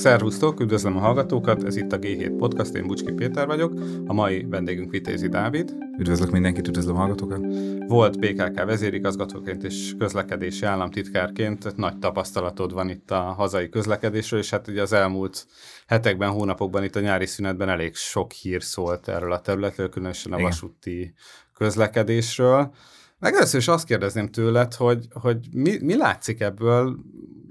Szervusztok, üdvözlöm a hallgatókat, ez itt a G7 Podcast, én Bucski Péter vagyok, a mai vendégünk Vitézi Dávid. Üdvözlök mindenkit, üdvözlöm a hallgatókat. Volt PKK vezérigazgatóként és közlekedési államtitkárként, nagy tapasztalatod van itt a hazai közlekedésről, és hát ugye az elmúlt hetekben, hónapokban itt a nyári szünetben elég sok hír szólt erről a területről, különösen a Igen. vasúti közlekedésről. Meg először is azt kérdezném tőled, hogy, hogy mi, mi látszik ebből,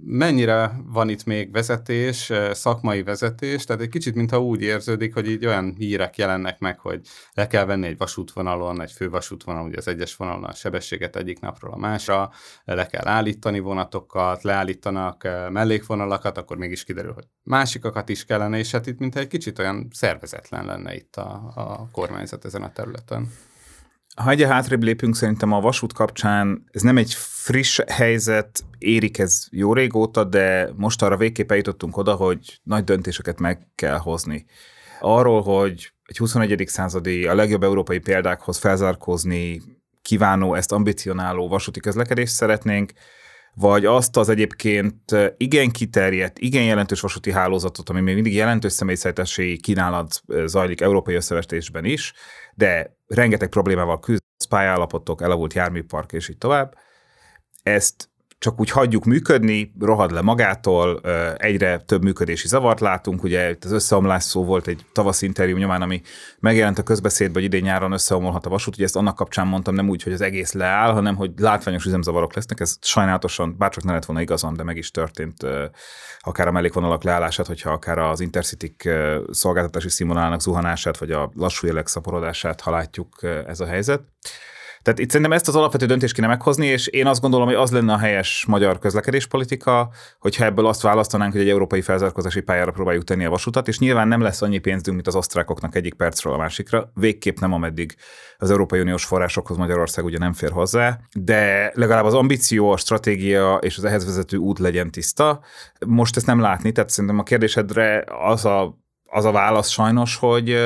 mennyire van itt még vezetés, szakmai vezetés, tehát egy kicsit mintha úgy érződik, hogy így olyan hírek jelennek meg, hogy le kell venni egy vasútvonalon, egy fővasútvonalon, ugye az egyes vonalon a sebességet egyik napról a másra, le kell állítani vonatokat, leállítanak mellékvonalakat, akkor mégis kiderül, hogy másikakat is kellene, és hát itt mintha egy kicsit olyan szervezetlen lenne itt a, a kormányzat ezen a területen. Ha egyre hátrébb lépünk, szerintem a vasút kapcsán ez nem egy friss helyzet, érik ez jó régóta, de most arra végképp eljutottunk oda, hogy nagy döntéseket meg kell hozni. Arról, hogy egy 21. századi, a legjobb európai példákhoz felzárkózni kívánó, ezt ambicionáló vasúti közlekedést szeretnénk, vagy azt az egyébként igen kiterjedt, igen jelentős vasúti hálózatot, ami még mindig jelentős személyszállítási kínálat zajlik európai összevetésben is, de rengeteg problémával küzd, pályállapotok, elavult járműpark és így tovább. Ezt csak úgy hagyjuk működni, rohad le magától, egyre több működési zavart látunk, ugye az összeomlás szó volt egy tavasz interjú nyomán, ami megjelent a közbeszédben, hogy idén nyáron összeomolhat a vasút, ugye ezt annak kapcsán mondtam nem úgy, hogy az egész leáll, hanem hogy látványos üzemzavarok lesznek, ez sajnálatosan, bárcsak ne lett volna igazam, de meg is történt akár a mellékvonalak leállását, hogyha akár az intercity szolgáltatási színvonalának zuhanását, vagy a lassú élek szaporodását, ha látjuk ez a helyzet. Tehát itt szerintem ezt az alapvető döntést kéne meghozni, és én azt gondolom, hogy az lenne a helyes magyar közlekedéspolitika, hogyha ebből azt választanánk, hogy egy európai felzárkózási pályára próbáljuk tenni a vasutat, és nyilván nem lesz annyi pénzünk, mint az osztrákoknak egyik percről a másikra, végképp nem ameddig az Európai Uniós forrásokhoz Magyarország ugye nem fér hozzá, de legalább az ambíció, a stratégia és az ehhez vezető út legyen tiszta. Most ezt nem látni, tehát szerintem a kérdésedre az a az a válasz sajnos, hogy,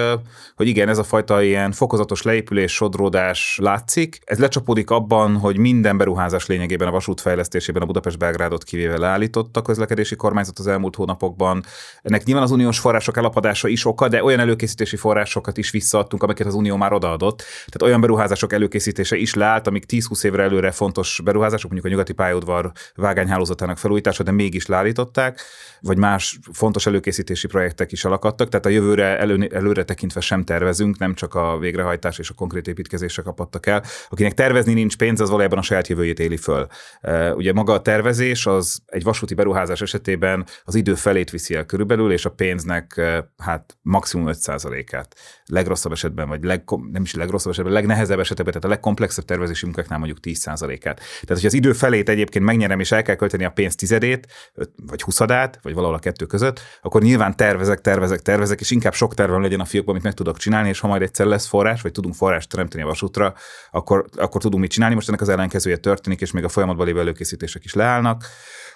hogy igen, ez a fajta ilyen fokozatos leépülés, sodródás látszik. Ez lecsapódik abban, hogy minden beruházás lényegében a vasút a Budapest-Belgrádot kivéve leállított a közlekedési kormányzat az elmúlt hónapokban. Ennek nyilván az uniós források elapadása is oka, de olyan előkészítési forrásokat is visszaadtunk, amiket az Unió már odaadott. Tehát olyan beruházások előkészítése is leállt, amik 10-20 évre előre fontos beruházások, mondjuk a nyugati pályaudvar vágányhálózatának felújítása, de mégis leállították, vagy más fontos előkészítési projektek is alakadtak adtak, tehát a jövőre elő, előre tekintve sem tervezünk, nem csak a végrehajtás és a konkrét építkezésre kapadtak el. Akinek tervezni nincs pénz, az valójában a saját jövőjét éli föl. Ugye maga a tervezés az egy vasúti beruházás esetében az idő felét viszi el körülbelül, és a pénznek hát maximum 5%-át. Legrosszabb esetben, vagy leg, nem is legrosszabb esetben, legnehezebb esetben, tehát a legkomplexebb tervezési munkáknál mondjuk 10%-át. Tehát, hogy az idő felét egyébként megnyerem, és el kell költeni a pénz tizedét, vagy huszadát, vagy valahol a kettő között, akkor nyilván tervezek, tervezek, tervezek, és inkább sok tervem legyen a fiókban, amit meg tudok csinálni, és ha majd egyszer lesz forrás, vagy tudunk forrást teremteni a vasútra, akkor, akkor tudunk mit csinálni. Most ennek az ellenkezője történik, és még a folyamatban lévő előkészítések is leállnak.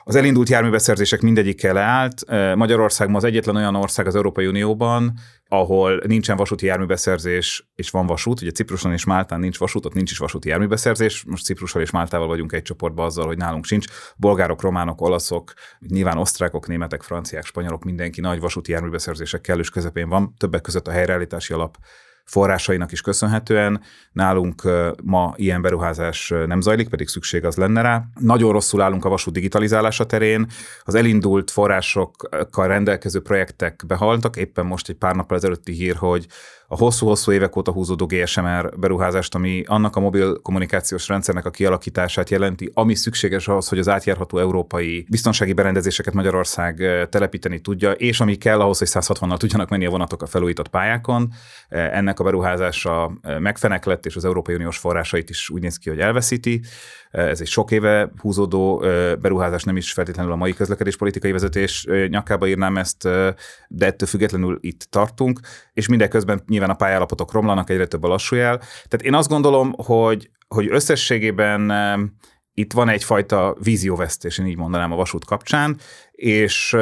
Az elindult járműbeszerzések mindegyikkel leállt. Magyarország ma az egyetlen olyan ország az Európai Unióban, ahol nincsen vasúti járműbeszerzés, és van vasút. Ugye Cipruson és Máltán nincs vasút, ott nincs is vasúti járműbeszerzés. Most Ciprussal és Máltával vagyunk egy csoportban azzal, hogy nálunk sincs. Bolgárok, románok, olaszok, nyilván osztrákok, németek, franciák, spanyolok, mindenki nagy vasúti járműbeszerzések kellős közepén van. Többek között a helyreállítási alap forrásainak is köszönhetően. Nálunk ma ilyen beruházás nem zajlik, pedig szükség az lenne rá. Nagyon rosszul állunk a vasút digitalizálása terén. Az elindult forrásokkal rendelkező projektek behaltak. Éppen most egy pár nappal ezelőtti hír, hogy a hosszú-hosszú évek óta húzódó GSMR beruházást, ami annak a mobil kommunikációs rendszernek a kialakítását jelenti, ami szükséges ahhoz, hogy az átjárható európai biztonsági berendezéseket Magyarország telepíteni tudja, és ami kell ahhoz, hogy 160-nal tudjanak menni a vonatok a felújított pályákon. Ennek a beruházása megfeneklett, és az Európai Uniós forrásait is úgy néz ki, hogy elveszíti. Ez egy sok éve húzódó beruházás, nem is feltétlenül a mai közlekedéspolitikai vezetés nyakába írnám ezt, de ettől függetlenül itt tartunk, és mindeközben nyilván a pályállapotok romlanak, egyre több a lassú jel. Tehát én azt gondolom, hogy, hogy összességében itt van egyfajta vízióvesztés, én így mondanám a vasút kapcsán, és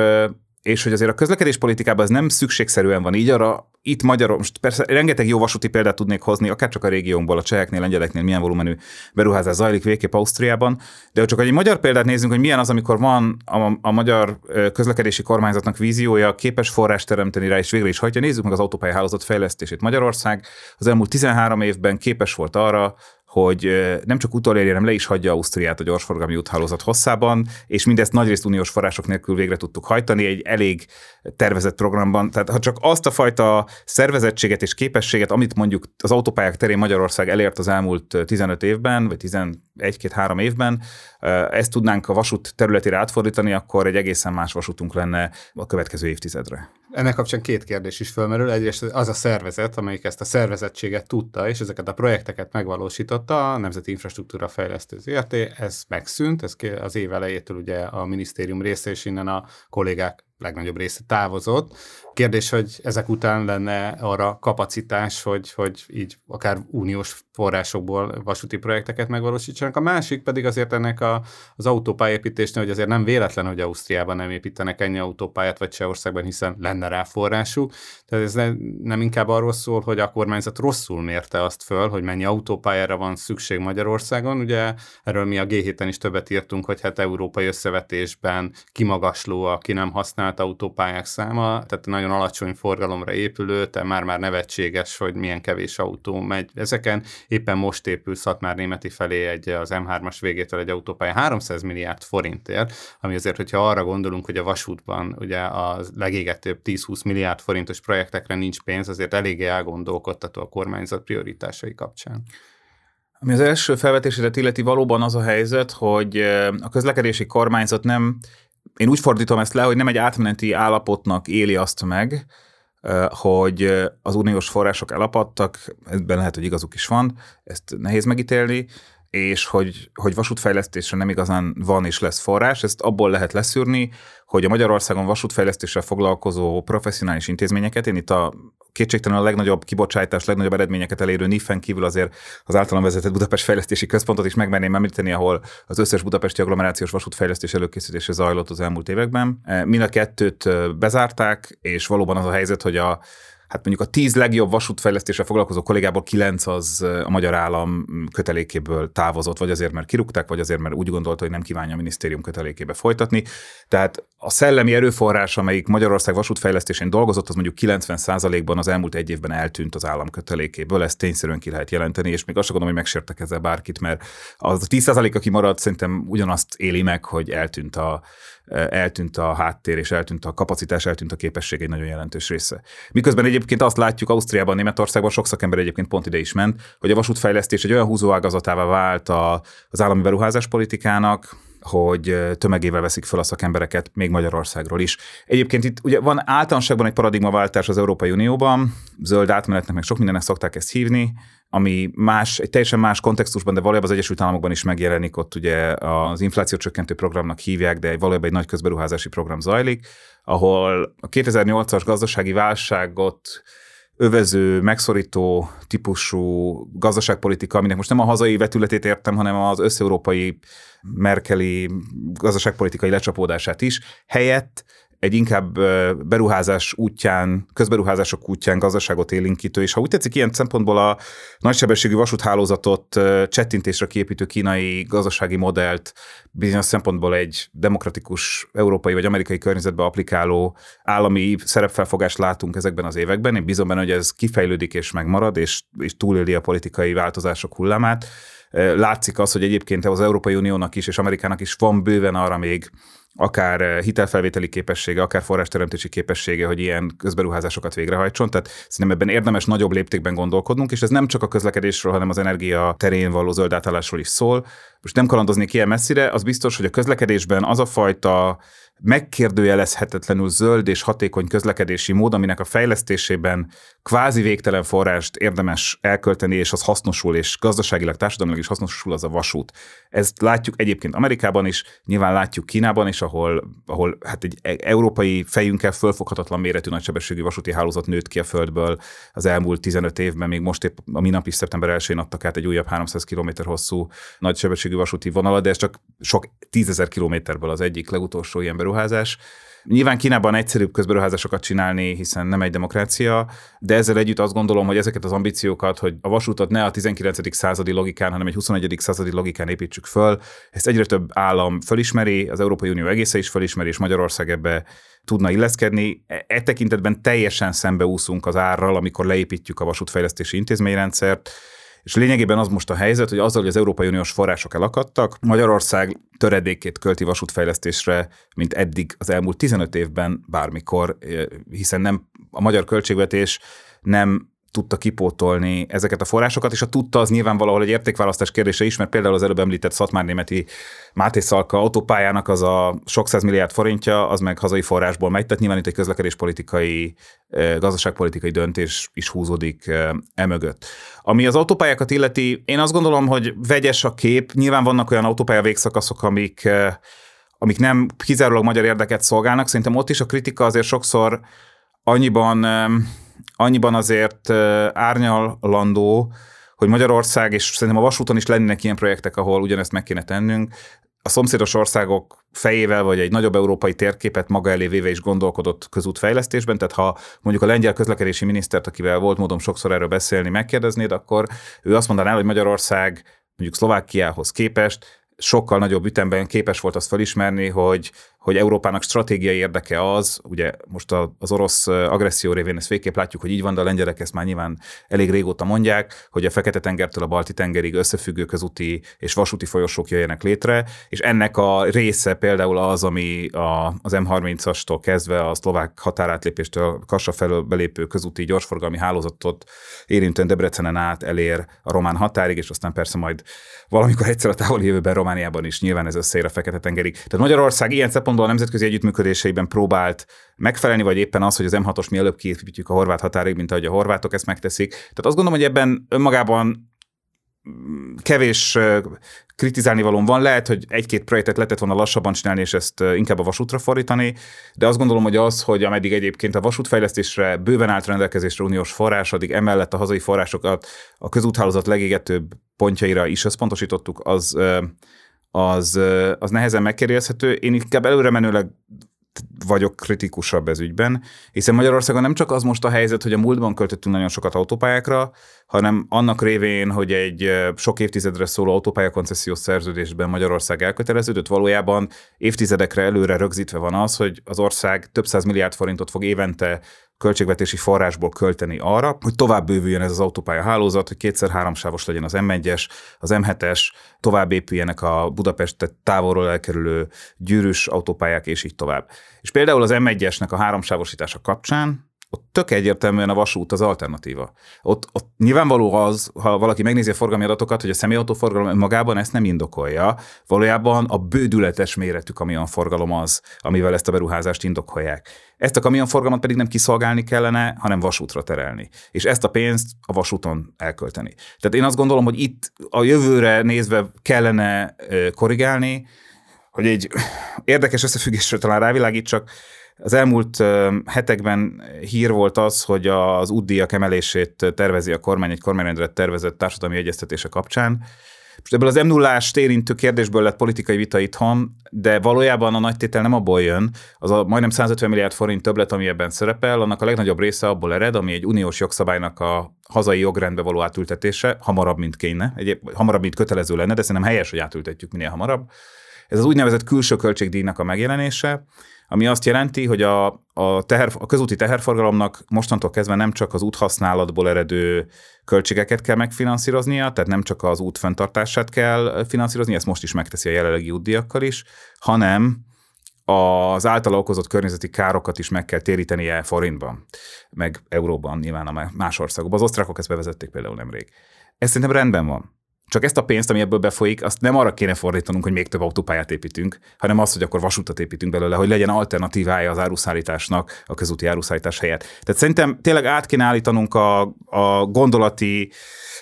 és hogy azért a közlekedés politikában ez nem szükségszerűen van így, arra itt Magyarország, most persze rengeteg jó vasúti példát tudnék hozni, akár csak a régiónkból, a cseheknél, lengyeleknél milyen volumenű beruházás zajlik végképp Ausztriában, de csak egy magyar példát nézzünk, hogy milyen az, amikor van a, a magyar közlekedési kormányzatnak víziója, képes forrás teremteni rá, és végre is hagyja, nézzük meg az autópályahálózat fejlesztését. Magyarország az elmúlt 13 évben képes volt arra, hogy nem csak utolérje, hanem le is hagyja Ausztriát a gyorsforgalmi úthálózat hosszában, és mindezt nagyrészt uniós források nélkül végre tudtuk hajtani egy elég tervezett programban. Tehát ha csak azt a fajta szervezettséget és képességet, amit mondjuk az autópályák terén Magyarország elért az elmúlt 15 évben, vagy 11-2-3 évben, ezt tudnánk a vasút területére átfordítani, akkor egy egészen más vasútunk lenne a következő évtizedre. Ennek kapcsán két kérdés is fölmerül. Egyrészt az a szervezet, amelyik ezt a szervezettséget tudta, és ezeket a projekteket megvalósította, a Nemzeti Infrastruktúra Fejlesztő ZRT, ez megszűnt, ez az év elejétől ugye a minisztérium része, és innen a kollégák legnagyobb része távozott. Kérdés, hogy ezek után lenne arra kapacitás, hogy, hogy így akár uniós forrásokból vasúti projekteket megvalósítsanak. A másik pedig azért ennek a, az autópályépítésnél, hogy azért nem véletlen, hogy Ausztriában nem építenek ennyi autópályát, vagy Csehországban, hiszen lenne rá forrásuk. Tehát ez nem, inkább arról szól, hogy a kormányzat rosszul mérte azt föl, hogy mennyi autópályára van szükség Magyarországon. Ugye erről mi a G7-en is többet írtunk, hogy hát európai összevetésben kimagasló a ki nem használt autópályák száma, tehát nagyon alacsony forgalomra épülő, tehát már-már nevetséges, hogy milyen kevés autó megy ezeken. Éppen most épül Szatmár Németi felé egy, az M3-as végétől egy autópálya 300 milliárd forintért, ami azért, hogyha arra gondolunk, hogy a vasútban ugye a legégetőbb 10-20 milliárd forintos projektekre nincs pénz, azért eléggé elgondolkodtató a kormányzat prioritásai kapcsán. Ami az első felvetésedet illeti valóban az a helyzet, hogy a közlekedési kormányzat nem én úgy fordítom ezt le, hogy nem egy átmeneti állapotnak éli azt meg, hogy az uniós források elapadtak, ebben lehet, hogy igazuk is van, ezt nehéz megítélni, és hogy, hogy vasútfejlesztésre nem igazán van és lesz forrás, ezt abból lehet leszűrni, hogy a Magyarországon vasútfejlesztéssel foglalkozó professzionális intézményeket, én itt a kétségtelen a legnagyobb kibocsátás, legnagyobb eredményeket elérő NIF-en kívül azért az általam vezetett Budapest Fejlesztési Központot is megmerném említeni, ahol az összes budapesti agglomerációs vasútfejlesztés előkészítése zajlott az elmúlt években. Mind a kettőt bezárták, és valóban az a helyzet, hogy a hát mondjuk a tíz legjobb vasútfejlesztésre foglalkozó kollégából kilenc az a magyar állam kötelékéből távozott, vagy azért, mert kirúgták, vagy azért, mert úgy gondolta, hogy nem kívánja a minisztérium kötelékébe folytatni. Tehát a szellemi erőforrás, amelyik Magyarország vasútfejlesztésén dolgozott, az mondjuk 90%-ban az elmúlt egy évben eltűnt az állam kötelékéből, ezt tényszerűen ki lehet jelenteni, és még azt sem gondolom, hogy megsértek ezzel bárkit, mert az a 10% aki maradt, szerintem ugyanazt éli meg, hogy eltűnt a, eltűnt a háttér, és eltűnt a kapacitás, eltűnt a képesség egy nagyon jelentős része. Miközben egyébként azt látjuk Ausztriában, Németországban sok szakember egyébként pont ide is ment, hogy a vasútfejlesztés egy olyan húzóágazatává vált a, az állami beruházás politikának, hogy tömegével veszik fel a szakembereket még Magyarországról is. Egyébként itt ugye van általánosságban egy paradigmaváltás az Európai Unióban, zöld átmenetnek, meg sok mindennek szokták ezt hívni, ami más, egy teljesen más kontextusban, de valójában az Egyesült Államokban is megjelenik, ott ugye az infláció csökkentő programnak hívják, de valójában egy nagy közberuházási program zajlik, ahol a 2008-as gazdasági válságot övező, megszorító típusú gazdaságpolitika, aminek most nem a hazai vetületét értem, hanem az összeurópai merkeli gazdaságpolitikai lecsapódását is, helyett egy inkább beruházás útján, közberuházások útján gazdaságot élinkítő, és ha úgy tetszik, ilyen szempontból a nagysebességű vasúthálózatot csettintésre képítő kínai gazdasági modellt bizonyos szempontból egy demokratikus európai vagy amerikai környezetbe applikáló állami szerepfelfogást látunk ezekben az években. Én bízom benne, hogy ez kifejlődik és megmarad, és, és túléli a politikai változások hullámát. Látszik az, hogy egyébként az Európai Uniónak is és Amerikának is van bőven arra még akár eh, hitelfelvételi képessége, akár forrásteremtési képessége, hogy ilyen közberuházásokat végrehajtson. Tehát szerintem ebben érdemes nagyobb léptékben gondolkodnunk, és ez nem csak a közlekedésről, hanem az energia terén való zöld átállásról is szól. Most nem kalandoznék ilyen messzire, az biztos, hogy a közlekedésben az a fajta megkérdőjelezhetetlenül zöld és hatékony közlekedési mód, aminek a fejlesztésében kvázi végtelen forrást érdemes elkölteni, és az hasznosul, és gazdaságilag, társadalmilag is hasznosul az a vasút. Ezt látjuk egyébként Amerikában is, nyilván látjuk Kínában is, ahol, ahol hát egy e- európai fejünkkel fölfoghatatlan méretű nagysebességű vasúti hálózat nőtt ki a földből az elmúlt 15 évben, még most épp a minap is szeptember 1-én adtak át egy újabb 300 km hosszú nagysebességű vasúti vonalat, de ez csak sok tízezer kilométerből az egyik legutolsó ilyen beruházás. Nyilván Kínában egyszerűbb közberuházásokat csinálni, hiszen nem egy demokrácia, de ezzel együtt azt gondolom, hogy ezeket az ambíciókat, hogy a vasútot ne a 19. századi logikán, hanem egy 21. századi logikán építsük föl, ezt egyre több állam fölismeri, az Európai Unió egészen is fölismeri, és Magyarország ebbe tudna illeszkedni. E, e tekintetben teljesen szembeúszunk az árral, amikor leépítjük a vasútfejlesztési intézményrendszert, és lényegében az most a helyzet, hogy azzal, hogy az Európai Uniós források elakadtak, Magyarország töredékét költi vasútfejlesztésre, mint eddig az elmúlt 15 évben bármikor, e, hiszen nem a magyar költségvetés nem tudta kipótolni ezeket a forrásokat, és a tudta az nyilván valahol egy értékválasztás kérdése is, mert például az előbb említett Szatmár-németi Máté Szalka autópályának az a sok milliárd forintja, az meg hazai forrásból megy, tehát nyilván itt egy közlekedéspolitikai, gazdaságpolitikai döntés is húzódik emögött. Ami az autópályákat illeti, én azt gondolom, hogy vegyes a kép, nyilván vannak olyan autópálya végszakaszok, amik amik nem kizárólag magyar érdeket szolgálnak, szerintem ott is a kritika azért sokszor annyiban annyiban azért árnyalandó, hogy Magyarország, és szerintem a vasúton is lennének ilyen projektek, ahol ugyanezt meg kéne tennünk, a szomszédos országok fejével, vagy egy nagyobb európai térképet maga elé véve is gondolkodott közútfejlesztésben, tehát ha mondjuk a lengyel közlekedési minisztert, akivel volt módom sokszor erről beszélni, megkérdeznéd, akkor ő azt mondaná, hogy Magyarország mondjuk Szlovákiához képest sokkal nagyobb ütemben képes volt azt felismerni, hogy hogy Európának stratégiai érdeke az, ugye most az orosz agresszió révén ezt végképp látjuk, hogy így van, de a lengyelek ezt már nyilván elég régóta mondják, hogy a Fekete-tengertől a Balti-tengerig összefüggő közúti és vasúti folyosók jöjjenek létre, és ennek a része például az, ami a, az M30-astól kezdve a szlovák határátlépéstől Kassa felől belépő közúti gyorsforgalmi hálózatot érintően Debrecenen át elér a román határig, és aztán persze majd valamikor egyszer a távoli jövőben Romániában is nyilván ez összeér a Fekete-tengerig. Tehát Magyarország ilyen szempontból szempontból a nemzetközi együttműködéseiben próbált megfelelni, vagy éppen az, hogy az M6-os mi előbb kiépítjük a horvát határig, mint ahogy a horvátok ezt megteszik. Tehát azt gondolom, hogy ebben önmagában mm, kevés kritizálni van. Lehet, hogy egy-két projektet lehetett volna lassabban csinálni, és ezt inkább a vasútra fordítani, de azt gondolom, hogy az, hogy ameddig egyébként a vasútfejlesztésre bőven állt rendelkezésre uniós forrás, addig emellett a hazai forrásokat a közúthálózat legégetőbb pontjaira is összpontosítottuk, az az, az nehezen megkérdezhető. Én inkább előre menőleg vagyok kritikusabb ez ügyben, hiszen Magyarországon nem csak az most a helyzet, hogy a múltban költöttünk nagyon sokat autópályákra, hanem annak révén, hogy egy sok évtizedre szóló autópályakoncesziós szerződésben Magyarország elköteleződött, valójában évtizedekre előre rögzítve van az, hogy az ország több száz milliárd forintot fog évente költségvetési forrásból költeni arra, hogy tovább bővüljön ez az autópálya hálózat, hogy kétszer háromsávos legyen az M1-es, az M7-es, tovább épüljenek a Budapestet távolról elkerülő gyűrűs autópályák, és így tovább. És például az M1-esnek a háromsávosítása kapcsán ott tök egyértelműen a vasút az alternatíva. Ott, ott nyilvánvaló az, ha valaki megnézi a forgalmi adatokat, hogy a személyautóforgalom magában ezt nem indokolja. Valójában a bődületes méretű kamionforgalom az, amivel ezt a beruházást indokolják. Ezt a kamionforgalmat pedig nem kiszolgálni kellene, hanem vasútra terelni. És ezt a pénzt a vasúton elkölteni. Tehát én azt gondolom, hogy itt a jövőre nézve kellene korrigálni, hogy egy érdekes összefüggésről talán rávilágítsak, az elmúlt hetekben hír volt az, hogy az útdíjak emelését tervezi a kormány egy kormányrendelet tervezett társadalmi egyeztetése kapcsán. Most ebből az m 0 érintő kérdésből lett politikai vita itthon, de valójában a nagy tétel nem abból jön, az a majdnem 150 milliárd forint többlet, ami ebben szerepel, annak a legnagyobb része abból ered, ami egy uniós jogszabálynak a hazai jogrendbe való átültetése, hamarabb, mint kéne, egy, hamarabb, mint kötelező lenne, de szerintem helyes, hogy átültetjük minél hamarabb. Ez az úgynevezett külső költségdíjnak a megjelenése, ami azt jelenti, hogy a, a, teher, a közúti teherforgalomnak mostantól kezdve nem csak az úthasználatból eredő költségeket kell megfinanszíroznia, tehát nem csak az út fenntartását kell finanszírozni, ezt most is megteszi a jelenlegi útdiakkal is, hanem az általa okozott környezeti károkat is meg kell térítenie forintban, meg euróban nyilván a más országokban. Az osztrákok ezt bevezették például nemrég. Ez szerintem rendben van. Csak ezt a pénzt, ami ebből befolyik, azt nem arra kéne fordítanunk, hogy még több autópályát építünk, hanem az, hogy akkor vasútat építünk belőle, hogy legyen alternatívája az áruszállításnak a közúti áruszállítás helyett. Tehát szerintem tényleg át kéne állítanunk a, a gondolati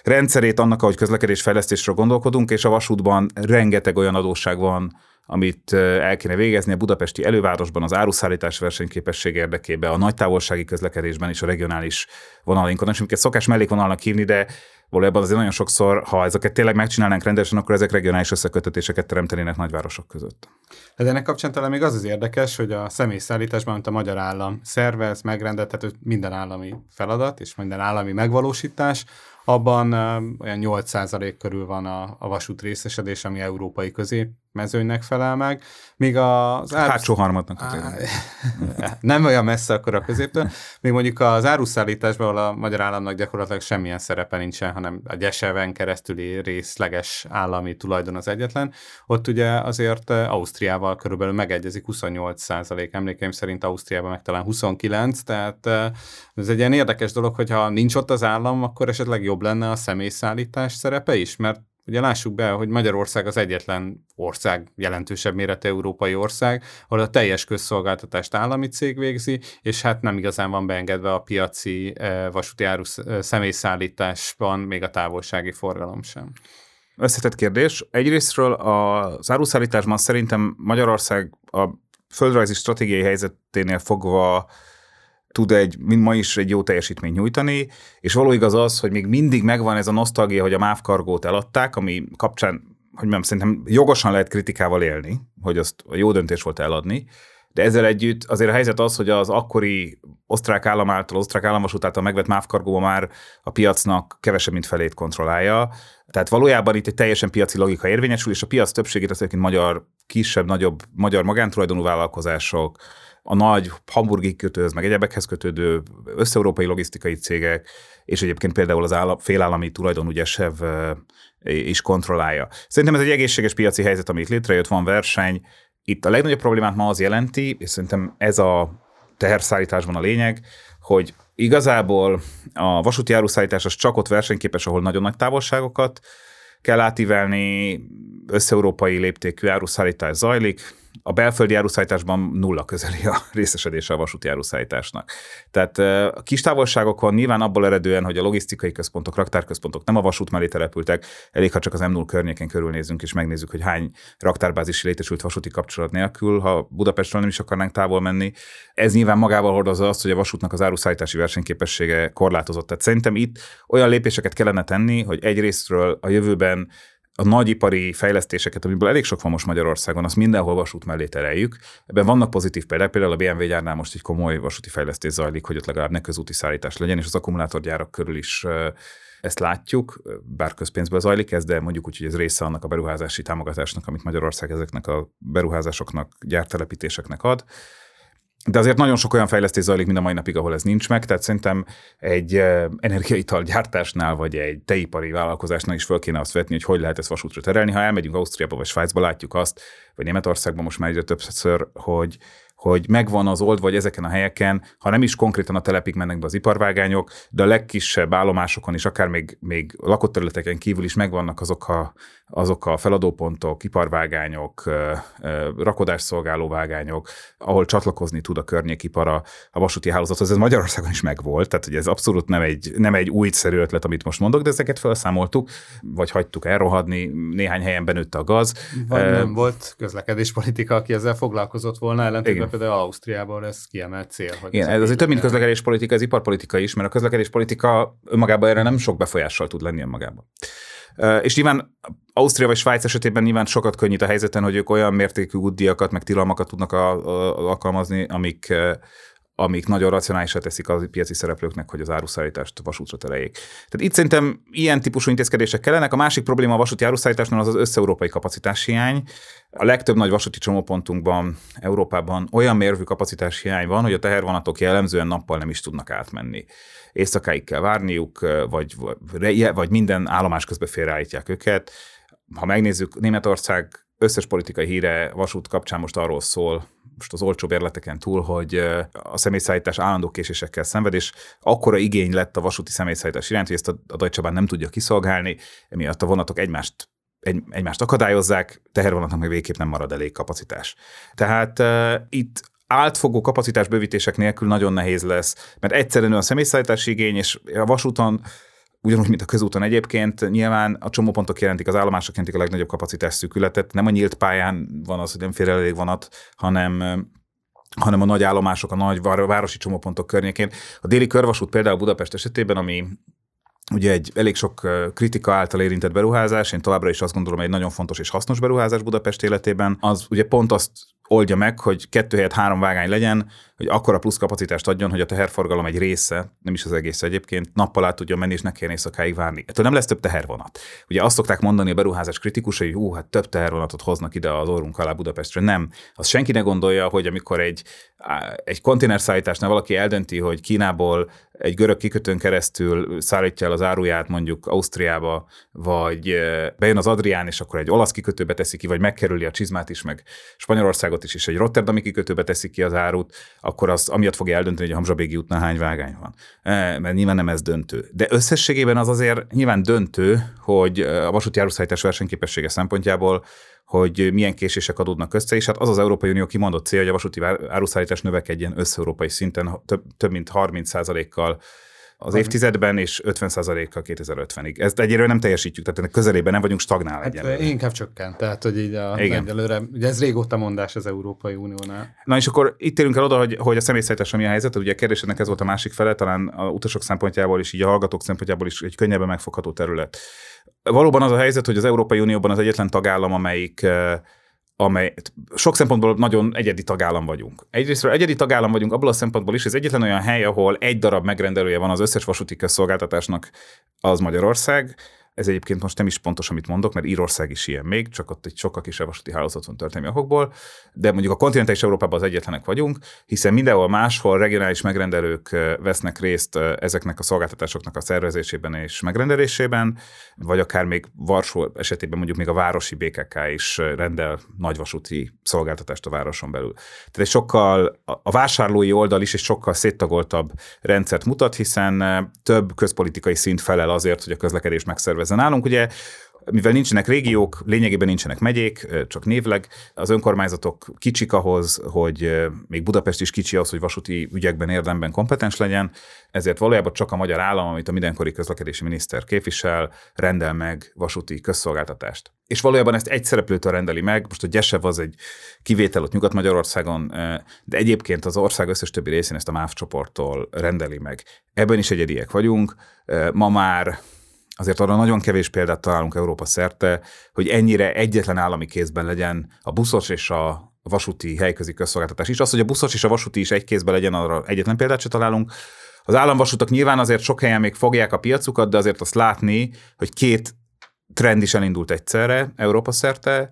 rendszerét annak, ahogy közlekedésfejlesztésről gondolkodunk, és a vasútban rengeteg olyan adósság van, amit el kéne végezni a budapesti elővárosban az áruszállítás versenyképesség érdekében, a nagy távolsági közlekedésben és a regionális vonalinkon, és amiket szokás mellékvonalnak hívni, de valójában azért nagyon sokszor, ha ezeket tényleg megcsinálnánk rendesen, akkor ezek regionális összekötetéseket teremtenének nagyvárosok között. De ennek kapcsán talán még az az érdekes, hogy a személyszállításban, amit a magyar állam szervez, megrendelt, tehát minden állami feladat és minden állami megvalósítás, abban olyan 8% körül van a, a vasút részesedés, ami európai középmezőnynek felel meg, míg az... Árus... Hátsó harmadnak. nem olyan messze akkor a középtől, még mondjuk az áruszállításban, ahol a magyar államnak gyakorlatilag semmilyen szerepe nincsen, hanem a gyeseven keresztüli részleges állami tulajdon az egyetlen, ott ugye azért Ausztriával körülbelül megegyezik 28 százalék, emlékeim szerint Ausztriában meg talán 29, tehát ez egy ilyen érdekes dolog, hogyha nincs ott az állam, akkor esetleg jobb lenne a személyszállítás szerepe is, mert Ugye lássuk be, hogy Magyarország az egyetlen ország, jelentősebb méretű európai ország, ahol a teljes közszolgáltatást állami cég végzi, és hát nem igazán van beengedve a piaci eh, vasúti áru eh, személyszállításban még a távolsági forgalom sem. Összetett kérdés. Egyrésztről az áruszállításban szerintem Magyarország a földrajzi stratégiai helyzeténél fogva tud egy, mint ma is egy jó teljesítményt nyújtani, és való igaz az, hogy még mindig megvan ez a nosztalgia, hogy a MÁV kargót eladták, ami kapcsán, hogy nem szerintem jogosan lehet kritikával élni, hogy azt a jó döntés volt eladni, de ezzel együtt azért a helyzet az, hogy az akkori osztrák állam által, osztrák államvasút által megvett MÁV már a piacnak kevesebb, mint felét kontrollálja. Tehát valójában itt egy teljesen piaci logika érvényesül, és a piac többségét az egyébként magyar, kisebb, nagyobb magyar magántulajdonú vállalkozások, a nagy hamburgi kötőhöz, meg egyebekhez kötődő összeurópai logisztikai cégek, és egyébként például az állam, félállami tulajdon ugye SEV is kontrollálja. Szerintem ez egy egészséges piaci helyzet, amit létrejött, van verseny. Itt a legnagyobb problémát ma az jelenti, és szerintem ez a teherszállításban a lényeg, hogy igazából a vasúti áruszállítás az csak ott versenyképes, ahol nagyon nagy távolságokat kell átívelni, összeurópai léptékű áruszállítás zajlik, a belföldi áruszállításban nulla közeli a részesedése a vasúti áruszállításnak. Tehát a kis távolságokon nyilván abból eredően, hogy a logisztikai központok, raktárközpontok nem a vasút mellé települtek, elég, ha csak az M0 környéken körülnézünk és megnézzük, hogy hány raktárbázis létesült vasúti kapcsolat nélkül, ha Budapestről nem is akarnánk távol menni. Ez nyilván magával hordozza azt, hogy a vasútnak az áruszállítási versenyképessége korlátozott. Tehát szerintem itt olyan lépéseket kellene tenni, hogy egyrésztről a jövőben a nagyipari fejlesztéseket, amiből elég sok van most Magyarországon, azt mindenhol vasút mellé tereljük. Ebben vannak pozitív példák, például a BMW gyárnál most egy komoly vasúti fejlesztés zajlik, hogy ott legalább ne közúti szállítás legyen, és az akkumulátorgyárak körül is ezt látjuk, bár közpénzből zajlik ez, de mondjuk úgy, hogy ez része annak a beruházási támogatásnak, amit Magyarország ezeknek a beruházásoknak, gyártelepítéseknek ad. De azért nagyon sok olyan fejlesztés zajlik mind a mai napig, ahol ez nincs meg, tehát szerintem egy energiaital gyártásnál, vagy egy teipari vállalkozásnál is föl kéne azt vetni, hogy hogy lehet ezt vasútra terelni. Ha elmegyünk Ausztriába vagy Svájcba, látjuk azt, vagy Németországban most már egyre többször, hogy hogy megvan az old, vagy ezeken a helyeken, ha nem is konkrétan a telepik mennek be az iparvágányok, de a legkisebb állomásokon is, akár még, még lakott területeken kívül is megvannak azok a, azok a feladópontok, iparvágányok, rakodásszolgáló vágányok, ahol csatlakozni tud a környékipar a, vasúti hálózathoz. Ez Magyarországon is megvolt, tehát hogy ez abszolút nem egy, nem egy újszerű ötlet, amit most mondok, de ezeket felszámoltuk, vagy hagytuk elrohadni, néhány helyen benőtte a gaz. Vagy nem volt közlekedéspolitika, aki ezzel foglalkozott volna, ellentétben például Ausztriában ez kiemelt cél. Hogy Igen, ez azért több, mint közlekedéspolitika, ez iparpolitika is, mert a közlekedéspolitika önmagában erre nem sok befolyással tud lenni önmagában. És nyilván Ausztria vagy Svájc esetében nyilván sokat könnyít a helyzeten, hogy ők olyan mértékű útdiakat, meg tilalmakat tudnak a, a, alkalmazni, amik, amik nagyon racionálisra teszik a piaci szereplőknek, hogy az áruszállítást vasútra tereljék. Tehát itt szerintem ilyen típusú intézkedések kellenek. A másik probléma a vasúti áruszállításnál az az összeurópai kapacitás hiány. A legtöbb nagy vasúti csomópontunkban Európában olyan mérvű kapacitás hiány van, hogy a tehervonatok jellemzően nappal nem is tudnak átmenni. Éjszakáig kell várniuk, vagy, vagy minden állomás közben félreállítják őket. Ha megnézzük, Németország összes politikai híre vasút kapcsán most arról szól, most az olcsó bérleteken túl, hogy a személyszállítás állandó késésekkel szenved, és akkora igény lett a vasúti személyszállítás iránt, hogy ezt a Deutsche Bahn nem tudja kiszolgálni, emiatt a vonatok egymást egy, egymást akadályozzák, tehervonatnak meg végképp nem marad elég kapacitás. Tehát uh, itt átfogó kapacitásbővítések nélkül nagyon nehéz lesz, mert egyszerűen a személyszállítási igény, és a vasúton ugyanúgy, mint a közúton egyébként, nyilván a csomópontok jelentik, az állomások jelentik a legnagyobb kapacitás szűkületet. Nem a nyílt pályán van az, hogy nem fér elég vonat, hanem hanem a nagy állomások, a nagy városi csomópontok környékén. A déli körvasút például Budapest esetében, ami ugye egy elég sok kritika által érintett beruházás, én továbbra is azt gondolom, egy nagyon fontos és hasznos beruházás Budapest életében, az ugye pont azt oldja meg, hogy kettő helyett három vágány legyen, hogy akkora plusz kapacitást adjon, hogy a teherforgalom egy része, nem is az egész egyébként, nappal át tudjon menni, és ne kelljen éjszakáig várni. Ettől nem lesz több tehervonat. Ugye azt szokták mondani a beruházás kritikusai, hogy hú, hát több tehervonatot hoznak ide az orrunk alá Budapestre. Nem. Az senki ne gondolja, hogy amikor egy, egy konténerszállításnál valaki eldönti, hogy Kínából egy görög kikötőn keresztül szállítja el az áruját mondjuk Ausztriába, vagy bejön az Adrián, és akkor egy olasz kikötőbe teszi ki, vagy megkerüli a csizmát is, meg Spanyolországot is, és egy Rotterdami kikötőbe teszi ki az árut, akkor az amiatt fogja eldönteni, hogy a Hamzsabégi útnál hány vágány van. E, mert nyilván nem ez döntő. De összességében az azért nyilván döntő, hogy a vasúti áruszállítás versenyképessége szempontjából hogy milyen késések adódnak össze, és hát az az Európai Unió kimondott célja, hogy a vasúti áruszállítás növekedjen összeurópai szinten több, több mint 30 kal az évtizedben, és 50%-kal 2050-ig. Ezt egyébként nem teljesítjük, tehát ennek közelében nem vagyunk stagnál hát egyelőre. Inkább csökkent, tehát hogy így a, Igen. egyelőre, ugye ez régóta mondás az Európai Uniónál. Na és akkor itt érünk el oda, hogy, hogy a személyszállításra mi a helyzet, ugye a kérdésednek ez volt a másik fele, talán a utasok szempontjából is, így a hallgatók szempontjából is egy könnyebben megfogható terület. Valóban az a helyzet, hogy az Európai Unióban az egyetlen tagállam, amelyik amely sok szempontból nagyon egyedi tagállam vagyunk. Egyrészt egyedi tagállam vagyunk abból a szempontból is, ez egyetlen olyan hely, ahol egy darab megrendelője van az összes vasúti közszolgáltatásnak, az Magyarország. Ez egyébként most nem is pontos, amit mondok, mert Írország is ilyen még, csak ott egy sokkal kisebb vasúti hálózat van történelmi okokból, de mondjuk a kontinentális Európában az egyetlenek vagyunk, hiszen mindenhol máshol regionális megrendelők vesznek részt ezeknek a szolgáltatásoknak a szervezésében és megrendelésében, vagy akár még Varsó esetében mondjuk még a városi BKK is rendel nagyvasúti szolgáltatást a városon belül. Tehát egy sokkal, a vásárlói oldal is egy sokkal széttagoltabb rendszert mutat, hiszen több közpolitikai szint felel azért, hogy a közlekedés megszervezés szervezzen. Nálunk ugye mivel nincsenek régiók, lényegében nincsenek megyék, csak névleg, az önkormányzatok kicsik ahhoz, hogy még Budapest is kicsi ahhoz, hogy vasúti ügyekben érdemben kompetens legyen, ezért valójában csak a magyar állam, amit a mindenkori közlekedési miniszter képvisel, rendel meg vasúti közszolgáltatást. És valójában ezt egy szereplőtől rendeli meg, most a Gyesev az egy kivétel ott Nyugat-Magyarországon, de egyébként az ország összes többi részén ezt a MÁV csoporttól rendeli meg. Ebben is egyediek vagyunk. Ma már azért arra nagyon kevés példát találunk Európa szerte, hogy ennyire egyetlen állami kézben legyen a buszos és a vasúti helyközi közszolgáltatás is. Az, hogy a buszos és a vasúti is egy kézben legyen, arra egyetlen példát se találunk. Az államvasutak nyilván azért sok helyen még fogják a piacukat, de azért azt látni, hogy két trend is elindult egyszerre Európa szerte,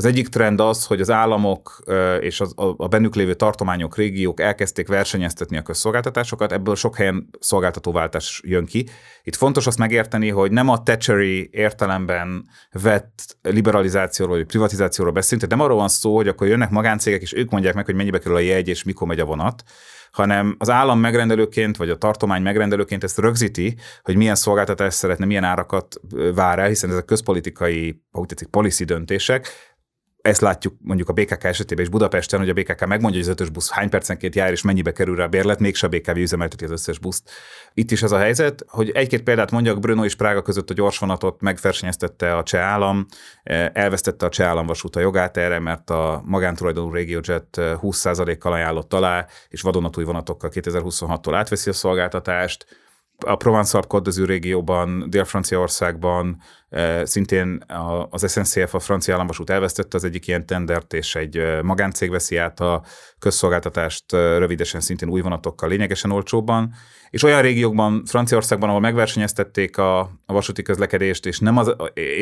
az egyik trend az, hogy az államok és az, a bennük lévő tartományok, régiók elkezdték versenyeztetni a közszolgáltatásokat, ebből sok helyen szolgáltatóváltás jön ki. Itt fontos azt megérteni, hogy nem a Thatcheri értelemben vett liberalizációról vagy privatizációról beszélünk, tehát nem arról van szó, hogy akkor jönnek magáncégek, és ők mondják meg, hogy mennyibe kerül a jegy, és mikor megy a vonat, hanem az állam megrendelőként, vagy a tartomány megrendelőként ezt rögzíti, hogy milyen szolgáltatást szeretne, milyen árakat vár el, hiszen ezek közpolitikai, ahogy tetszik, policy döntések, ezt látjuk mondjuk a BKK esetében és Budapesten, hogy a BKK megmondja, hogy az ötös busz hány percenként jár, és mennyibe kerül rá a bérlet, mégse a BKV üzemelteti az összes buszt. Itt is az a helyzet, hogy egy-két példát mondjak, Brno és Prága között a gyorsvonatot megversenyeztette a cseh állam, elvesztette a cseh államvasút a jogát erre, mert a magántulajdonú RegioJet 20%-kal ajánlott alá, és vadonatúj vonatokkal 2026-tól átveszi a szolgáltatást a Provence-Alp Côte régióban, Dél-Franciaországban eh, szintén az SNCF, a francia államvasút elvesztette az egyik ilyen tendert, és egy eh, magáncég veszi át a közszolgáltatást eh, rövidesen szintén új vonatokkal lényegesen olcsóbban, és olyan régiókban, Franciaországban, ahol megversenyeztették a, a vasúti közlekedést, és, nem az,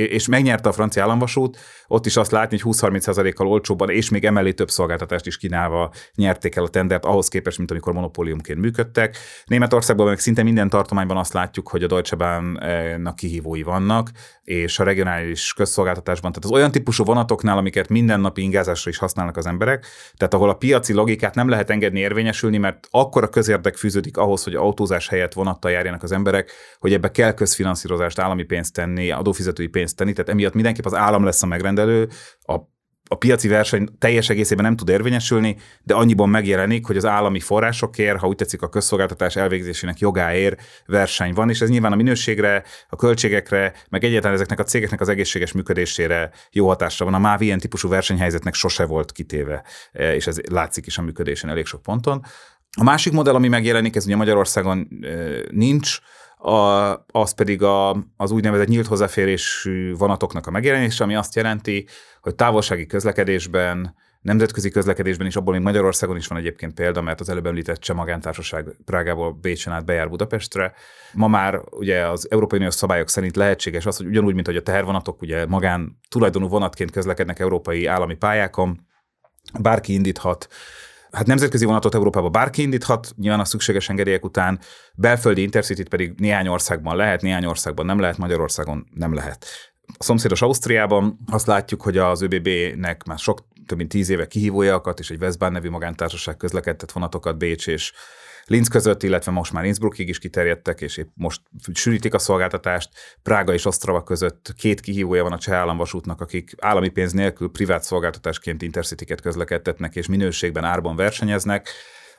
és megnyerte a francia államvasút, ott is azt látni, hogy 20-30%-kal olcsóbban, és még emellé több szolgáltatást is kínálva nyerték el a tendert, ahhoz képest, mint amikor monopóliumként működtek. Németországban meg szinte minden tartományban azt látjuk, hogy a Deutsche Bahn-nak kihívói vannak, és a regionális közszolgáltatásban, tehát az olyan típusú vonatoknál, amiket mindennapi ingázásra is használnak az emberek, tehát ahol a piaci logikát nem lehet engedni érvényesülni, mert akkor a közérdek fűződik ahhoz, hogy autózás helyett vonattal járjanak az emberek, hogy ebbe kell közfinanszírozást, állami pénzt tenni, adófizetői pénzt tenni, tehát emiatt mindenképp az állam lesz a megrendelő, a a piaci verseny teljes egészében nem tud érvényesülni, de annyiban megjelenik, hogy az állami forrásokért, ha úgy tetszik, a közszolgáltatás elvégzésének jogáért verseny van, és ez nyilván a minőségre, a költségekre, meg egyáltalán ezeknek a cégeknek az egészséges működésére jó hatásra van. A MÁV ilyen típusú versenyhelyzetnek sose volt kitéve, e, és ez látszik is a működésen elég sok ponton. A másik modell, ami megjelenik, ez ugye Magyarországon e, nincs, a, az pedig a, az úgynevezett nyílt hozzáférésű vonatoknak a megjelenése, ami azt jelenti, hogy távolsági közlekedésben nemzetközi közlekedésben is, abból még Magyarországon is van egyébként példa, mert az előbb említett Cseh magántársaság Prágából Bécsen át bejár Budapestre. Ma már ugye az Európai Uniós szabályok szerint lehetséges az, hogy ugyanúgy, mint hogy a tehervonatok ugye magán tulajdonú vonatként közlekednek európai állami pályákon, bárki indíthat Hát nemzetközi vonatot Európába bárki indíthat, nyilván a szükséges engedélyek után, belföldi intercity pedig néhány országban lehet, néhány országban nem lehet, Magyarországon nem lehet. A szomszédos Ausztriában azt látjuk, hogy az ÖBB-nek már sok több mint tíz éve kihívójakat és egy Westbahn nevű magántársaság közlekedett vonatokat Bécs és Linz között, illetve most már Innsbruckig is kiterjedtek, és épp most sűrítik a szolgáltatást. Prága és Osztrava között két kihívója van a cseh államvasútnak, akik állami pénz nélkül privát szolgáltatásként intercityket közlekedtetnek, és minőségben árban versenyeznek.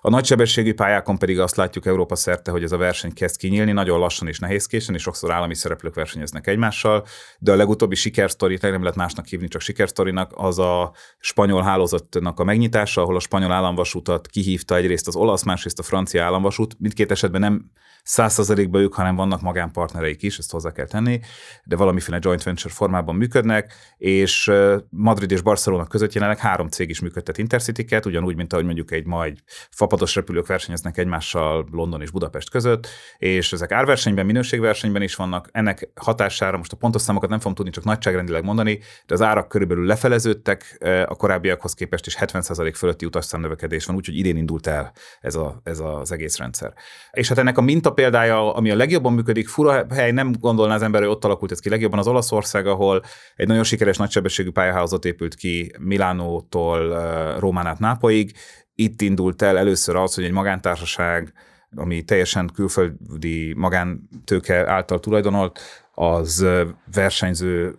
A nagysebességű pályákon pedig azt látjuk Európa szerte, hogy ez a verseny kezd kinyílni, nagyon lassan és nehézkésen, és sokszor állami szereplők versenyeznek egymással, de a legutóbbi sikersztori, nem lehet másnak hívni, csak sikersztorinak, az a spanyol hálózatnak a megnyitása, ahol a spanyol államvasútat kihívta egyrészt az olasz, másrészt a francia államvasút. Mindkét esetben nem százszerzalékban ők, hanem vannak magánpartnereik is, ezt hozzá kell tenni, de valamiféle joint venture formában működnek, és Madrid és Barcelona között jelenleg három cég is működtet intercity ugyanúgy, mint ahogy mondjuk egy majd fapados repülők versenyeznek egymással London és Budapest között, és ezek árversenyben, minőségversenyben is vannak. Ennek hatására most a pontos számokat nem fogom tudni csak nagyságrendileg mondani, de az árak körülbelül lefeleződtek a korábbiakhoz képest, és 70% fölötti utasszámnövekedés van, úgyhogy idén indult el ez, a, ez az egész rendszer. És hát ennek a minta példája, ami a legjobban működik, fura hely, nem gondolná az ember, hogy ott alakult ez ki legjobban, az Olaszország, ahol egy nagyon sikeres nagysebességű pályaházat épült ki Milánótól Rómán át Nápoig. Itt indult el először az, hogy egy magántársaság, ami teljesen külföldi magántőke által tulajdonolt, az versenyző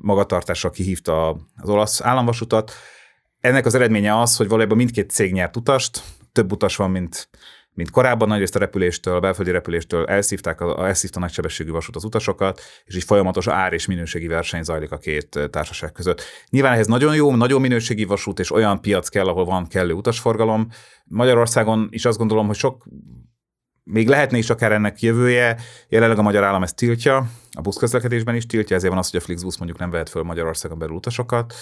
magatartásra kihívta az olasz államvasutat. Ennek az eredménye az, hogy valójában mindkét cég nyert utast, több utas van, mint mint korábban nagyrészt a repüléstől, a belföldi repüléstől elszívták, a, elszívta a nagysebességű vasút az utasokat, és így folyamatos ár és minőségi verseny zajlik a két társaság között. Nyilván ehhez nagyon jó, nagyon minőségi vasút és olyan piac kell, ahol van kellő utasforgalom. Magyarországon is azt gondolom, hogy sok még lehetne is akár ennek jövője, jelenleg a magyar állam ezt tiltja, a buszközlekedésben is tiltja, ezért van az, hogy a Flixbus mondjuk nem vehet föl Magyarországon belül utasokat,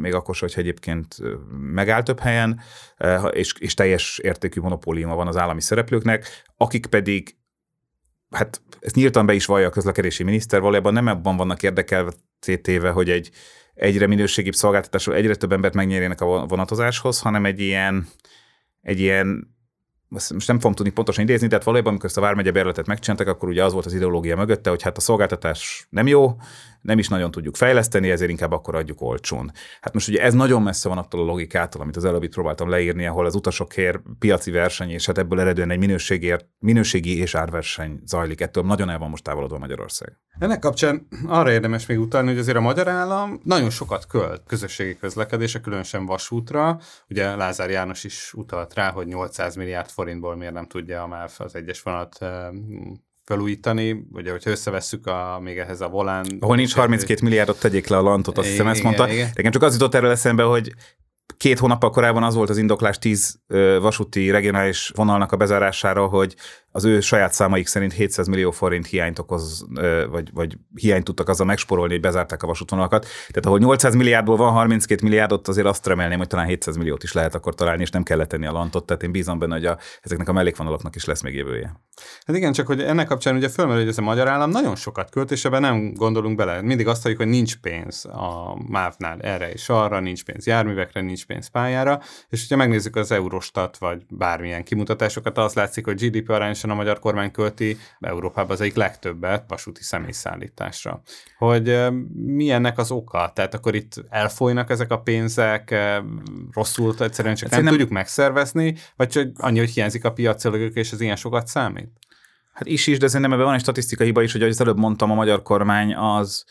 még akkor sem, hogy egyébként megáll több helyen, és, és teljes értékű monopóliuma van az állami szereplőknek, akik pedig hát ezt nyíltan be is vallja a közlekedési miniszter, valójában nem abban vannak érdekelve téve, hogy egy egyre minőségibb szolgáltatásról egyre több embert megnyerjenek a vonatozáshoz, hanem egy ilyen, egy ilyen most nem fogom tudni pontosan idézni, de hát valójában, amikor ezt a Vármegye bérletet megcsináltak, akkor ugye az volt az ideológia mögötte, hogy hát a szolgáltatás nem jó, nem is nagyon tudjuk fejleszteni, ezért inkább akkor adjuk olcsón. Hát most ugye ez nagyon messze van attól a logikától, amit az előbb itt próbáltam leírni, ahol az utasokért piaci verseny, és hát ebből eredően egy minőségért, minőségi és árverseny zajlik. Ettől nagyon el van most távolodva Magyarország. Ennek kapcsán arra érdemes még utalni, hogy azért a magyar állam nagyon sokat költ közösségi közlekedése, különösen vasútra. Ugye Lázár János is utalt rá, hogy 800 milliárd forintból miért nem tudja a MÁV az egyes vonat eh, felújítani, ugye, hogyha összevesszük a, még ehhez a volán... Ahol nincs 32 milliárdot, tegyék le a lantot, azt hiszem ezt mondta. Igen. Nekem csak az jutott erről eszembe, hogy Két hónappal korábban az volt az indoklás tíz vasúti regionális vonalnak a bezárására, hogy az ő saját számaik szerint 700 millió forint hiányt okoz, vagy, vagy hiányt tudtak azzal megsporolni, hogy bezárták a vasútvonalakat. Tehát ahol 800 milliárdból van 32 milliárdot, azért azt remélném, hogy talán 700 milliót is lehet akkor találni, és nem kell tenni a lantot. Tehát én bízom benne, hogy a, ezeknek a mellékvonalaknak is lesz még jövője. Hát igen, csak hogy ennek kapcsán ugye fölmerül, hogy ez a magyar állam nagyon sokat költ, és ebben nem gondolunk bele. Mindig azt halljuk, hogy nincs pénz a MÁV-nál erre és arra, nincs pénz járművekre, nincs pénz pályára, és hogyha megnézzük az Eurostat vagy bármilyen kimutatásokat, az látszik, hogy GDP arányos a magyar kormány költi Európában az egyik legtöbbet vasúti személyszállításra. Hogy mi ennek az oka? Tehát akkor itt elfolynak ezek a pénzek, rosszul egyszerűen csak nem, nem tudjuk megszervezni, vagy csak annyi, hogy hiányzik a piaci és ez ilyen sokat számít? Hát is is, de szerintem ebben van egy statisztikai hiba is, hogy ahogy az előbb mondtam, a magyar kormány az,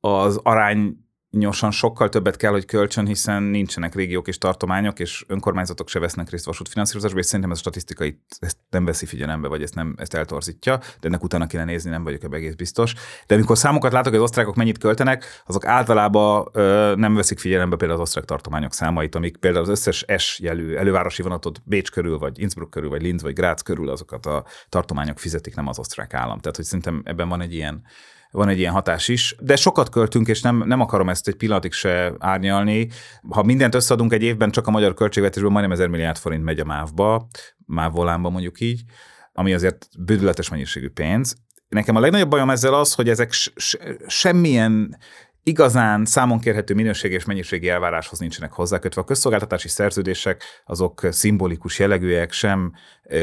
az arány arányosan sokkal többet kell, hogy költsön, hiszen nincsenek régiók és tartományok, és önkormányzatok se vesznek részt vasútfinanszírozásba, és szerintem ez a statisztikai ezt nem veszi figyelembe, vagy ezt nem ezt eltorzítja, de ennek utána kéne nézni, nem vagyok ebbe egész biztos. De amikor számokat látok, hogy az osztrákok mennyit költenek, azok általában ö, nem veszik figyelembe például az osztrák tartományok számait, amik például az összes S jelű elővárosi vonatot Bécs körül, vagy Innsbruck körül, vagy Linz, vagy Graz körül azokat a tartományok fizetik, nem az osztrák állam. Tehát, hogy szerintem ebben van egy ilyen van egy ilyen hatás is, de sokat költünk, és nem, nem akarom ezt egy pillanatig se árnyalni. Ha mindent összeadunk egy évben, csak a magyar költségvetésből majdnem 1000 milliárd forint megy a MÁV-ba, MÁV volánba mondjuk így, ami azért bődületes mennyiségű pénz. Nekem a legnagyobb bajom ezzel az, hogy ezek semmilyen igazán számon kérhető minőség és mennyiségi elváráshoz nincsenek hozzákötve. A közszolgáltatási szerződések azok szimbolikus jellegűek, sem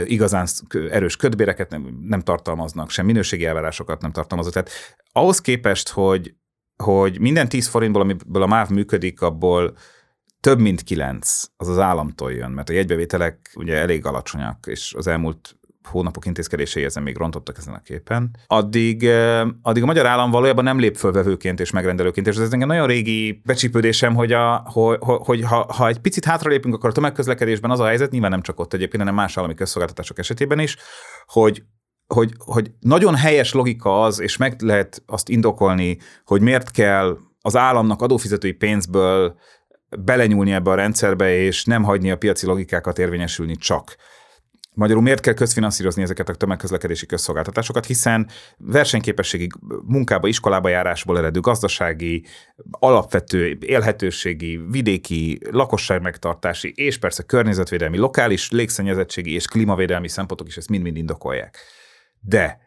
igazán erős ködbéreket nem, nem tartalmaznak, sem minőségi elvárásokat nem tartalmaznak. Tehát ahhoz képest, hogy, hogy minden 10 forintból, amiből a MÁV működik, abból több mint kilenc az az államtól jön, mert a jegybevételek ugye elég alacsonyak, és az elmúlt hónapok intézkedései ezen még rontottak ezen a képen, addig, addig a magyar állam valójában nem lép föl vevőként és megrendelőként, és ez engem nagyon régi becsípődésem, hogy, a, hogy, hogy ha, ha egy picit hátralépünk, akkor a tömegközlekedésben az a helyzet, nyilván nem csak ott egyébként, hanem más állami közszolgáltatások esetében is, hogy hogy, hogy nagyon helyes logika az, és meg lehet azt indokolni, hogy miért kell az államnak adófizetői pénzből belenyúlni ebbe a rendszerbe, és nem hagyni a piaci logikákat érvényesülni csak. Magyarul miért kell közfinanszírozni ezeket a tömegközlekedési közszolgáltatásokat, hiszen versenyképességi munkába, iskolába járásból eredő gazdasági, alapvető élhetőségi, vidéki, lakosság megtartási és persze környezetvédelmi, lokális légszennyezettségi és klímavédelmi szempontok is ezt mind-mind indokolják. De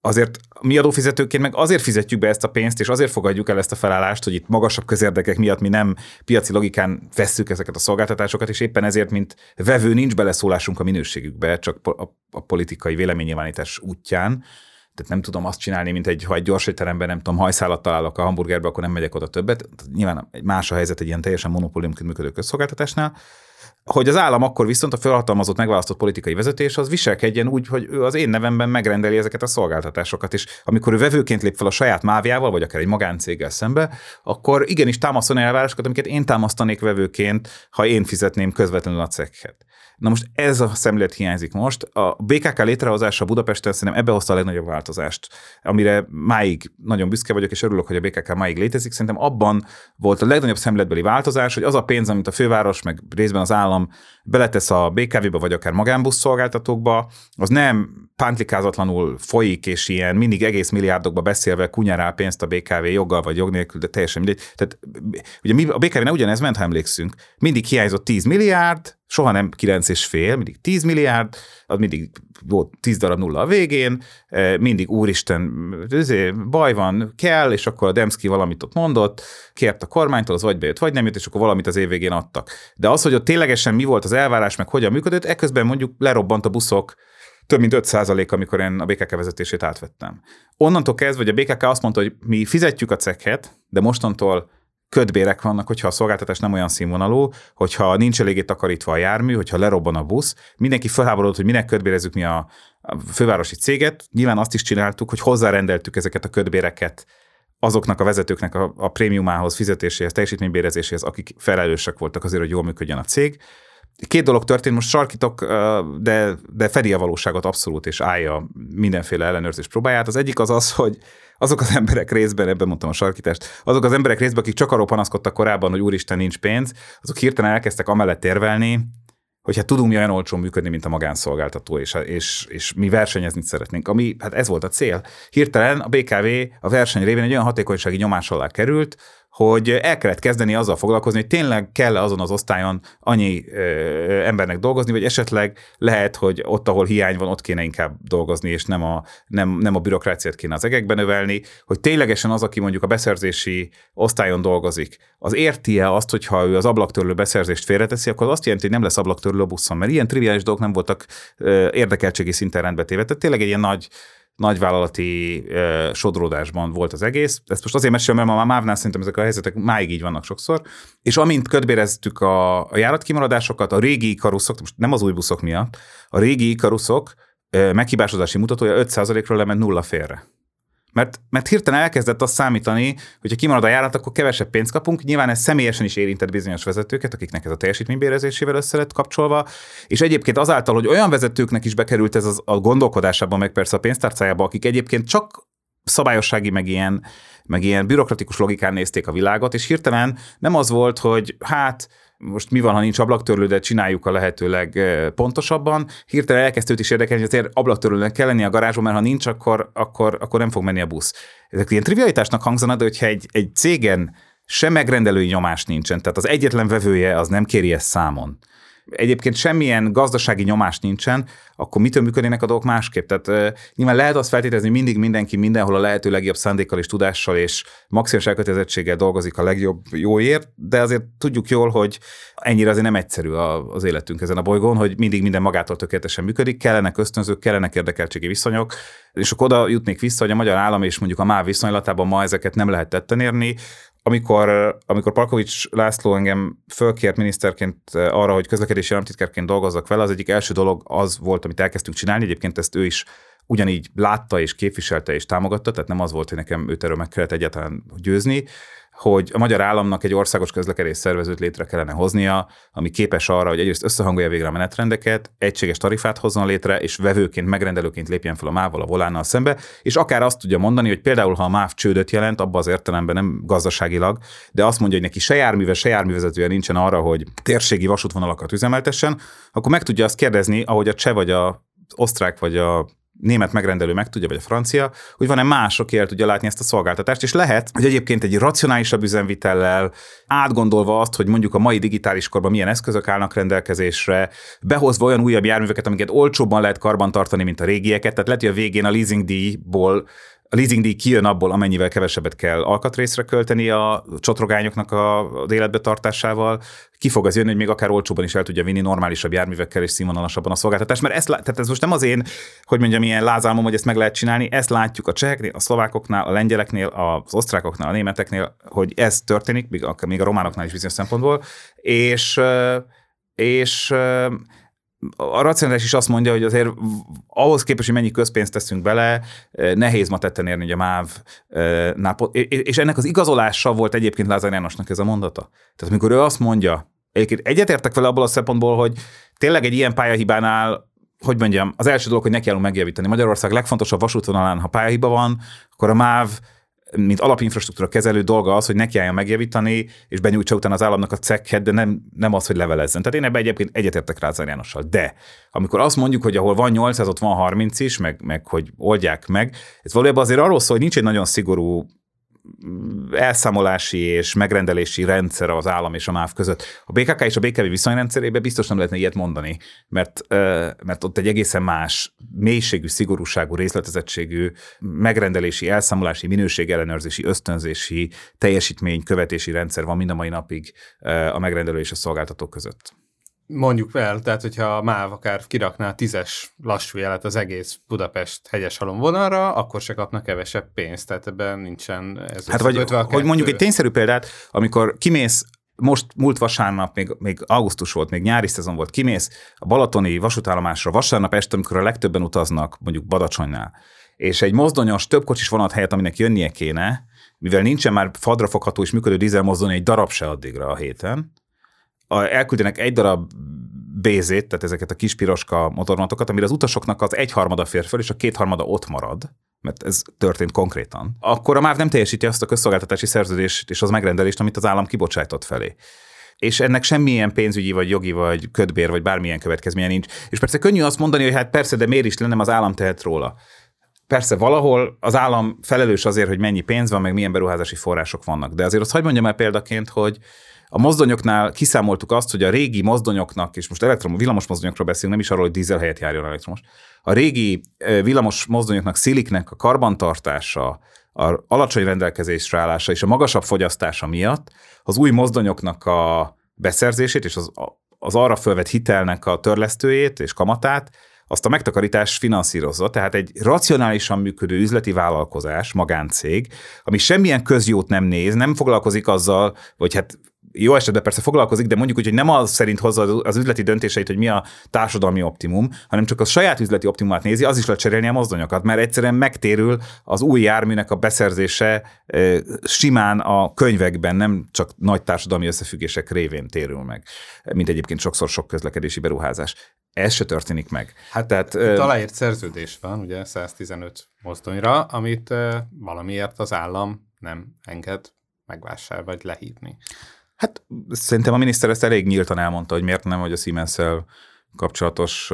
azért mi adófizetőként meg azért fizetjük be ezt a pénzt, és azért fogadjuk el ezt a felállást, hogy itt magasabb közérdekek miatt mi nem piaci logikán vesszük ezeket a szolgáltatásokat, és éppen ezért, mint vevő, nincs beleszólásunk a minőségükbe, csak a, politikai véleménynyilvánítás útján. Tehát nem tudom azt csinálni, mint egy, ha egy gyors étteremben, nem tudom, hajszálat találok a hamburgerbe, akkor nem megyek oda többet. Nyilván egy más a helyzet egy ilyen teljesen monopóliumként működő közszolgáltatásnál hogy az állam akkor viszont a felhatalmazott megválasztott politikai vezetés az viselkedjen úgy, hogy ő az én nevemben megrendeli ezeket a szolgáltatásokat, és amikor ő vevőként lép fel a saját mávjával, vagy akár egy magáncéggel szembe, akkor igenis támasztani elvárásokat, amiket én támasztanék vevőként, ha én fizetném közvetlenül a cekket. Na most ez a szemlélet hiányzik most. A BKK létrehozása Budapesten szerintem ebbe hozta a legnagyobb változást, amire máig nagyon büszke vagyok, és örülök, hogy a BKK máig létezik. Szerintem abban volt a legnagyobb szemléletbeli változás, hogy az a pénz, amit a főváros, meg részben az állam beletesz a BKV-ba, vagy akár magánbusz szolgáltatókba, az nem pántlikázatlanul folyik, és ilyen mindig egész milliárdokba beszélve kunyarál pénzt a BKV joggal vagy jog nélkül, de teljesen mindegy. Tehát ugye mi, a BKV-ne ugyanez ment, ha emlékszünk. Mindig hiányzott 10 milliárd, soha nem 9 és fél, mindig 10 milliárd, az mindig volt 10 darab nulla a végén, e, mindig úristen, baj van, kell, és akkor a Demszki valamit ott mondott, kért a kormánytól, az vagy bejött, vagy nem jött, és akkor valamit az év végén adtak. De az, hogy ott ténylegesen mi volt az elvárás, meg hogyan működött, ekközben mondjuk lerobbant a buszok, több mint 5 amikor én a BKK vezetését átvettem. Onnantól kezdve, hogy a BKK azt mondta, hogy mi fizetjük a cekhet, de mostantól ködbérek vannak, hogyha a szolgáltatás nem olyan színvonalú, hogyha nincs eléggé takarítva a jármű, hogyha lerobban a busz, mindenki felháborodott, hogy minek ködbérezzük mi a, fővárosi céget. Nyilván azt is csináltuk, hogy hozzárendeltük ezeket a ködbéreket azoknak a vezetőknek a, a prémiumához, fizetéséhez, teljesítménybérezéséhez, akik felelősek voltak azért, hogy jól működjön a cég. Két dolog történt, most sarkítok, de, de fedi a valóságot abszolút, és állja mindenféle ellenőrzés próbáját. Az egyik az az, hogy azok az emberek részben, ebben mondtam a sarkítást, azok az emberek részben, akik csak arról panaszkodtak korábban, hogy úristen nincs pénz, azok hirtelen elkezdtek amellett érvelni, hogy hát tudunk mi olyan olcsón működni, mint a magánszolgáltató, és, és, és mi versenyezni szeretnénk. Ami, hát ez volt a cél. Hirtelen a BKV a verseny révén egy olyan hatékonysági nyomás alá került, hogy el kellett kezdeni azzal foglalkozni, hogy tényleg kell -e azon az osztályon annyi ö, embernek dolgozni, vagy esetleg lehet, hogy ott, ahol hiány van, ott kéne inkább dolgozni, és nem a, nem, nem a bürokráciát kéne az egekben növelni, hogy ténylegesen az, aki mondjuk a beszerzési osztályon dolgozik, az érti-e azt, hogyha ő az ablaktörlő beszerzést félreteszi, akkor az azt jelenti, hogy nem lesz ablaktörlő a buszon, mert ilyen triviális dolgok nem voltak ö, érdekeltségi szinten rendbe téve. Tehát tényleg egy ilyen nagy nagyvállalati uh, sodródásban volt az egész. Ezt most azért mesélem, mert a MÁV-nál szerintem ezek a helyzetek máig így vannak sokszor. És amint ködbéreztük a, a járatkimaradásokat, a régi karuszok, most nem az új buszok miatt, a régi karuszok meghibásodási mutatója 5%-ról lement nulla félre. Mert, mert hirtelen elkezdett azt számítani, hogy ha kimarad a járat, akkor kevesebb pénzt kapunk. Nyilván ez személyesen is érintett bizonyos vezetőket, akiknek ez a teljesítménybérezésével össze lett kapcsolva. És egyébként azáltal, hogy olyan vezetőknek is bekerült ez az, a gondolkodásában, meg persze a pénztárcájába, akik egyébként csak szabályossági, meg ilyen, meg ilyen bürokratikus logikán nézték a világot, és hirtelen nem az volt, hogy hát most mi van, ha nincs ablaktörlő, de csináljuk a lehetőleg pontosabban. Hirtelen elkezdte őt is érdekelni, hogy azért ablaktörlőnek kell lenni a garázsban, mert ha nincs, akkor, akkor, akkor nem fog menni a busz. Ezek ilyen trivialitásnak hangzana, de hogyha egy, egy cégen sem megrendelői nyomás nincsen, tehát az egyetlen vevője az nem kéri ezt számon egyébként semmilyen gazdasági nyomás nincsen, akkor mitől működnének a dolgok másképp? Tehát nyilván lehet azt feltételezni, mindig mindenki mindenhol a lehető legjobb szándékkal és tudással és maximális elkötelezettséggel dolgozik a legjobb jóért, de azért tudjuk jól, hogy ennyire azért nem egyszerű az életünk ezen a bolygón, hogy mindig minden magától tökéletesen működik, kellenek ösztönzők, kellenek érdekeltségi viszonyok, és akkor oda jutnék vissza, hogy a magyar állam és mondjuk a MÁV viszonylatában ma ezeket nem lehet tetten érni, amikor, amikor Palkovics László engem fölkért miniszterként eh, arra, hogy közlekedési államtitkárként dolgozzak vele, az egyik első dolog az volt, amit elkezdtünk csinálni. Egyébként ezt ő is ugyanígy látta és képviselte és támogatta, tehát nem az volt, hogy nekem őt erről meg kellett egyáltalán győzni, hogy a magyar államnak egy országos közlekedés szervezőt létre kellene hoznia, ami képes arra, hogy egyrészt összehangolja végre a menetrendeket, egységes tarifát hozzon létre, és vevőként, megrendelőként lépjen fel a MÁV-val, a volánnal szembe, és akár azt tudja mondani, hogy például, ha a MÁV csődöt jelent, abban az értelemben nem gazdaságilag, de azt mondja, hogy neki se járműve, se járművezetője nincsen arra, hogy térségi vasútvonalakat üzemeltessen, akkor meg tudja azt kérdezni, ahogy a cseh vagy a osztrák vagy a német megrendelő meg tudja, vagy a francia, hogy van-e más, aki el tudja látni ezt a szolgáltatást, és lehet, hogy egyébként egy racionálisabb üzemvitellel, átgondolva azt, hogy mondjuk a mai digitális korban milyen eszközök állnak rendelkezésre, behozva olyan újabb járműveket, amiket olcsóbban lehet karbantartani, mint a régieket, tehát lehet, hogy a végén a leasing díjból a leasingdíj kijön abból, amennyivel kevesebbet kell alkatrészre költeni a csotrogányoknak a, életbe tartásával, ki fog az jönni, hogy még akár olcsóban is el tudja vinni normálisabb járművekkel és színvonalasabban a szolgáltatást, mert ezt, tehát ez most nem az én, hogy mondjam, ilyen lázálmom, hogy ezt meg lehet csinálni, ezt látjuk a cseheknél, a szlovákoknál, a lengyeleknél, az osztrákoknál, a németeknél, hogy ez történik, még a, még a románoknál is bizonyos szempontból, és és a racionális is azt mondja, hogy azért ahhoz képest, hogy mennyi közpénzt teszünk bele, nehéz ma tetten érni, hogy a MÁV és ennek az igazolása volt egyébként Lázár Jánosnak ez a mondata. Tehát amikor ő azt mondja, egyébként egyetértek vele abból a szempontból, hogy tényleg egy ilyen pályahibánál hogy mondjam, az első dolog, hogy neki kellünk megjavítani. Magyarország legfontosabb vasútvonalán, ha pályahiba van, akkor a MÁV mint alapinfrastruktúra kezelő dolga az, hogy nekiálljon megjavítani, és benyújtsa utána az államnak a cekket, de nem, nem az, hogy levelezzen. Tehát én ebben egyébként egyetértek Rázár Jánossal. De amikor azt mondjuk, hogy ahol van 800, ott van 30 is, meg, meg hogy oldják meg, ez valójában azért arról szól, hogy nincs egy nagyon szigorú elszámolási és megrendelési rendszer az állam és a MÁV között. A BKK és a BKV viszonyrendszerében biztos nem lehetne ilyet mondani, mert, mert ott egy egészen más mélységű, szigorúságú, részletezettségű megrendelési, elszámolási, minőségellenőrzési, ösztönzési, teljesítmény, követési rendszer van mind a mai napig a megrendelő és a szolgáltató között mondjuk el, tehát hogyha a MÁV akár kirakná tízes lassú jelet az egész Budapest hegyes halom vonalra, akkor se kapnak kevesebb pénzt, tehát ebben nincsen ez Hát vagy, a hogy mondjuk egy tényszerű példát, amikor kimész most múlt vasárnap, még, még augusztus volt, még nyári szezon volt, kimész a balatoni vasútállomásra vasárnap este, amikor a legtöbben utaznak, mondjuk Badacsonynál, és egy mozdonyos, több kocsis vonat helyett, aminek jönnie kéne, mivel nincsen már fadrafogható és működő dízelmozdony egy darab se addigra a héten, elküldenek egy darab bézét, tehát ezeket a kis piroska motorvonatokat, amire az utasoknak az egyharmada fér föl, és a kétharmada ott marad, mert ez történt konkrétan, akkor a MÁV nem teljesíti azt a közszolgáltatási szerződést és az megrendelést, amit az állam kibocsájtott felé és ennek semmilyen pénzügyi, vagy jogi, vagy ködbér, vagy bármilyen következménye nincs. És persze könnyű azt mondani, hogy hát persze, de miért is lenne, az állam tehet róla. Persze valahol az állam felelős azért, hogy mennyi pénz van, meg milyen beruházási források vannak. De azért azt hagyd mondjam el példaként, hogy a mozdonyoknál kiszámoltuk azt, hogy a régi mozdonyoknak, és most elektrom, villamos mozdonyokról beszélünk, nem is arról, hogy dízel helyett járjon elektromos. A régi villamos mozdonyoknak, sziliknek a karbantartása, a alacsony rendelkezésre állása és a magasabb fogyasztása miatt az új mozdonyoknak a beszerzését és az, az arra fölvett hitelnek a törlesztőjét és kamatát azt a megtakarítás finanszírozza, tehát egy racionálisan működő üzleti vállalkozás, magáncég, ami semmilyen közjót nem néz, nem foglalkozik azzal, vagy hát jó esetben persze foglalkozik, de mondjuk úgy, hogy nem az szerint hozza az üzleti döntéseit, hogy mi a társadalmi optimum, hanem csak a saját üzleti optimumát nézi, az is lehet cserélni a mozdonyokat, mert egyszerűen megtérül az új járműnek a beszerzése simán a könyvekben, nem csak nagy társadalmi összefüggések révén térül meg, mint egyébként sokszor sok közlekedési beruházás. Ez se történik meg. Hát tehát, aláírt szerződés van, ugye 115 mozdonyra, amit valamiért az állam nem enged megvásárolni vagy lehívni. Hát szerintem a miniszter ezt elég nyíltan elmondta, hogy miért nem, hogy a siemens kapcsolatos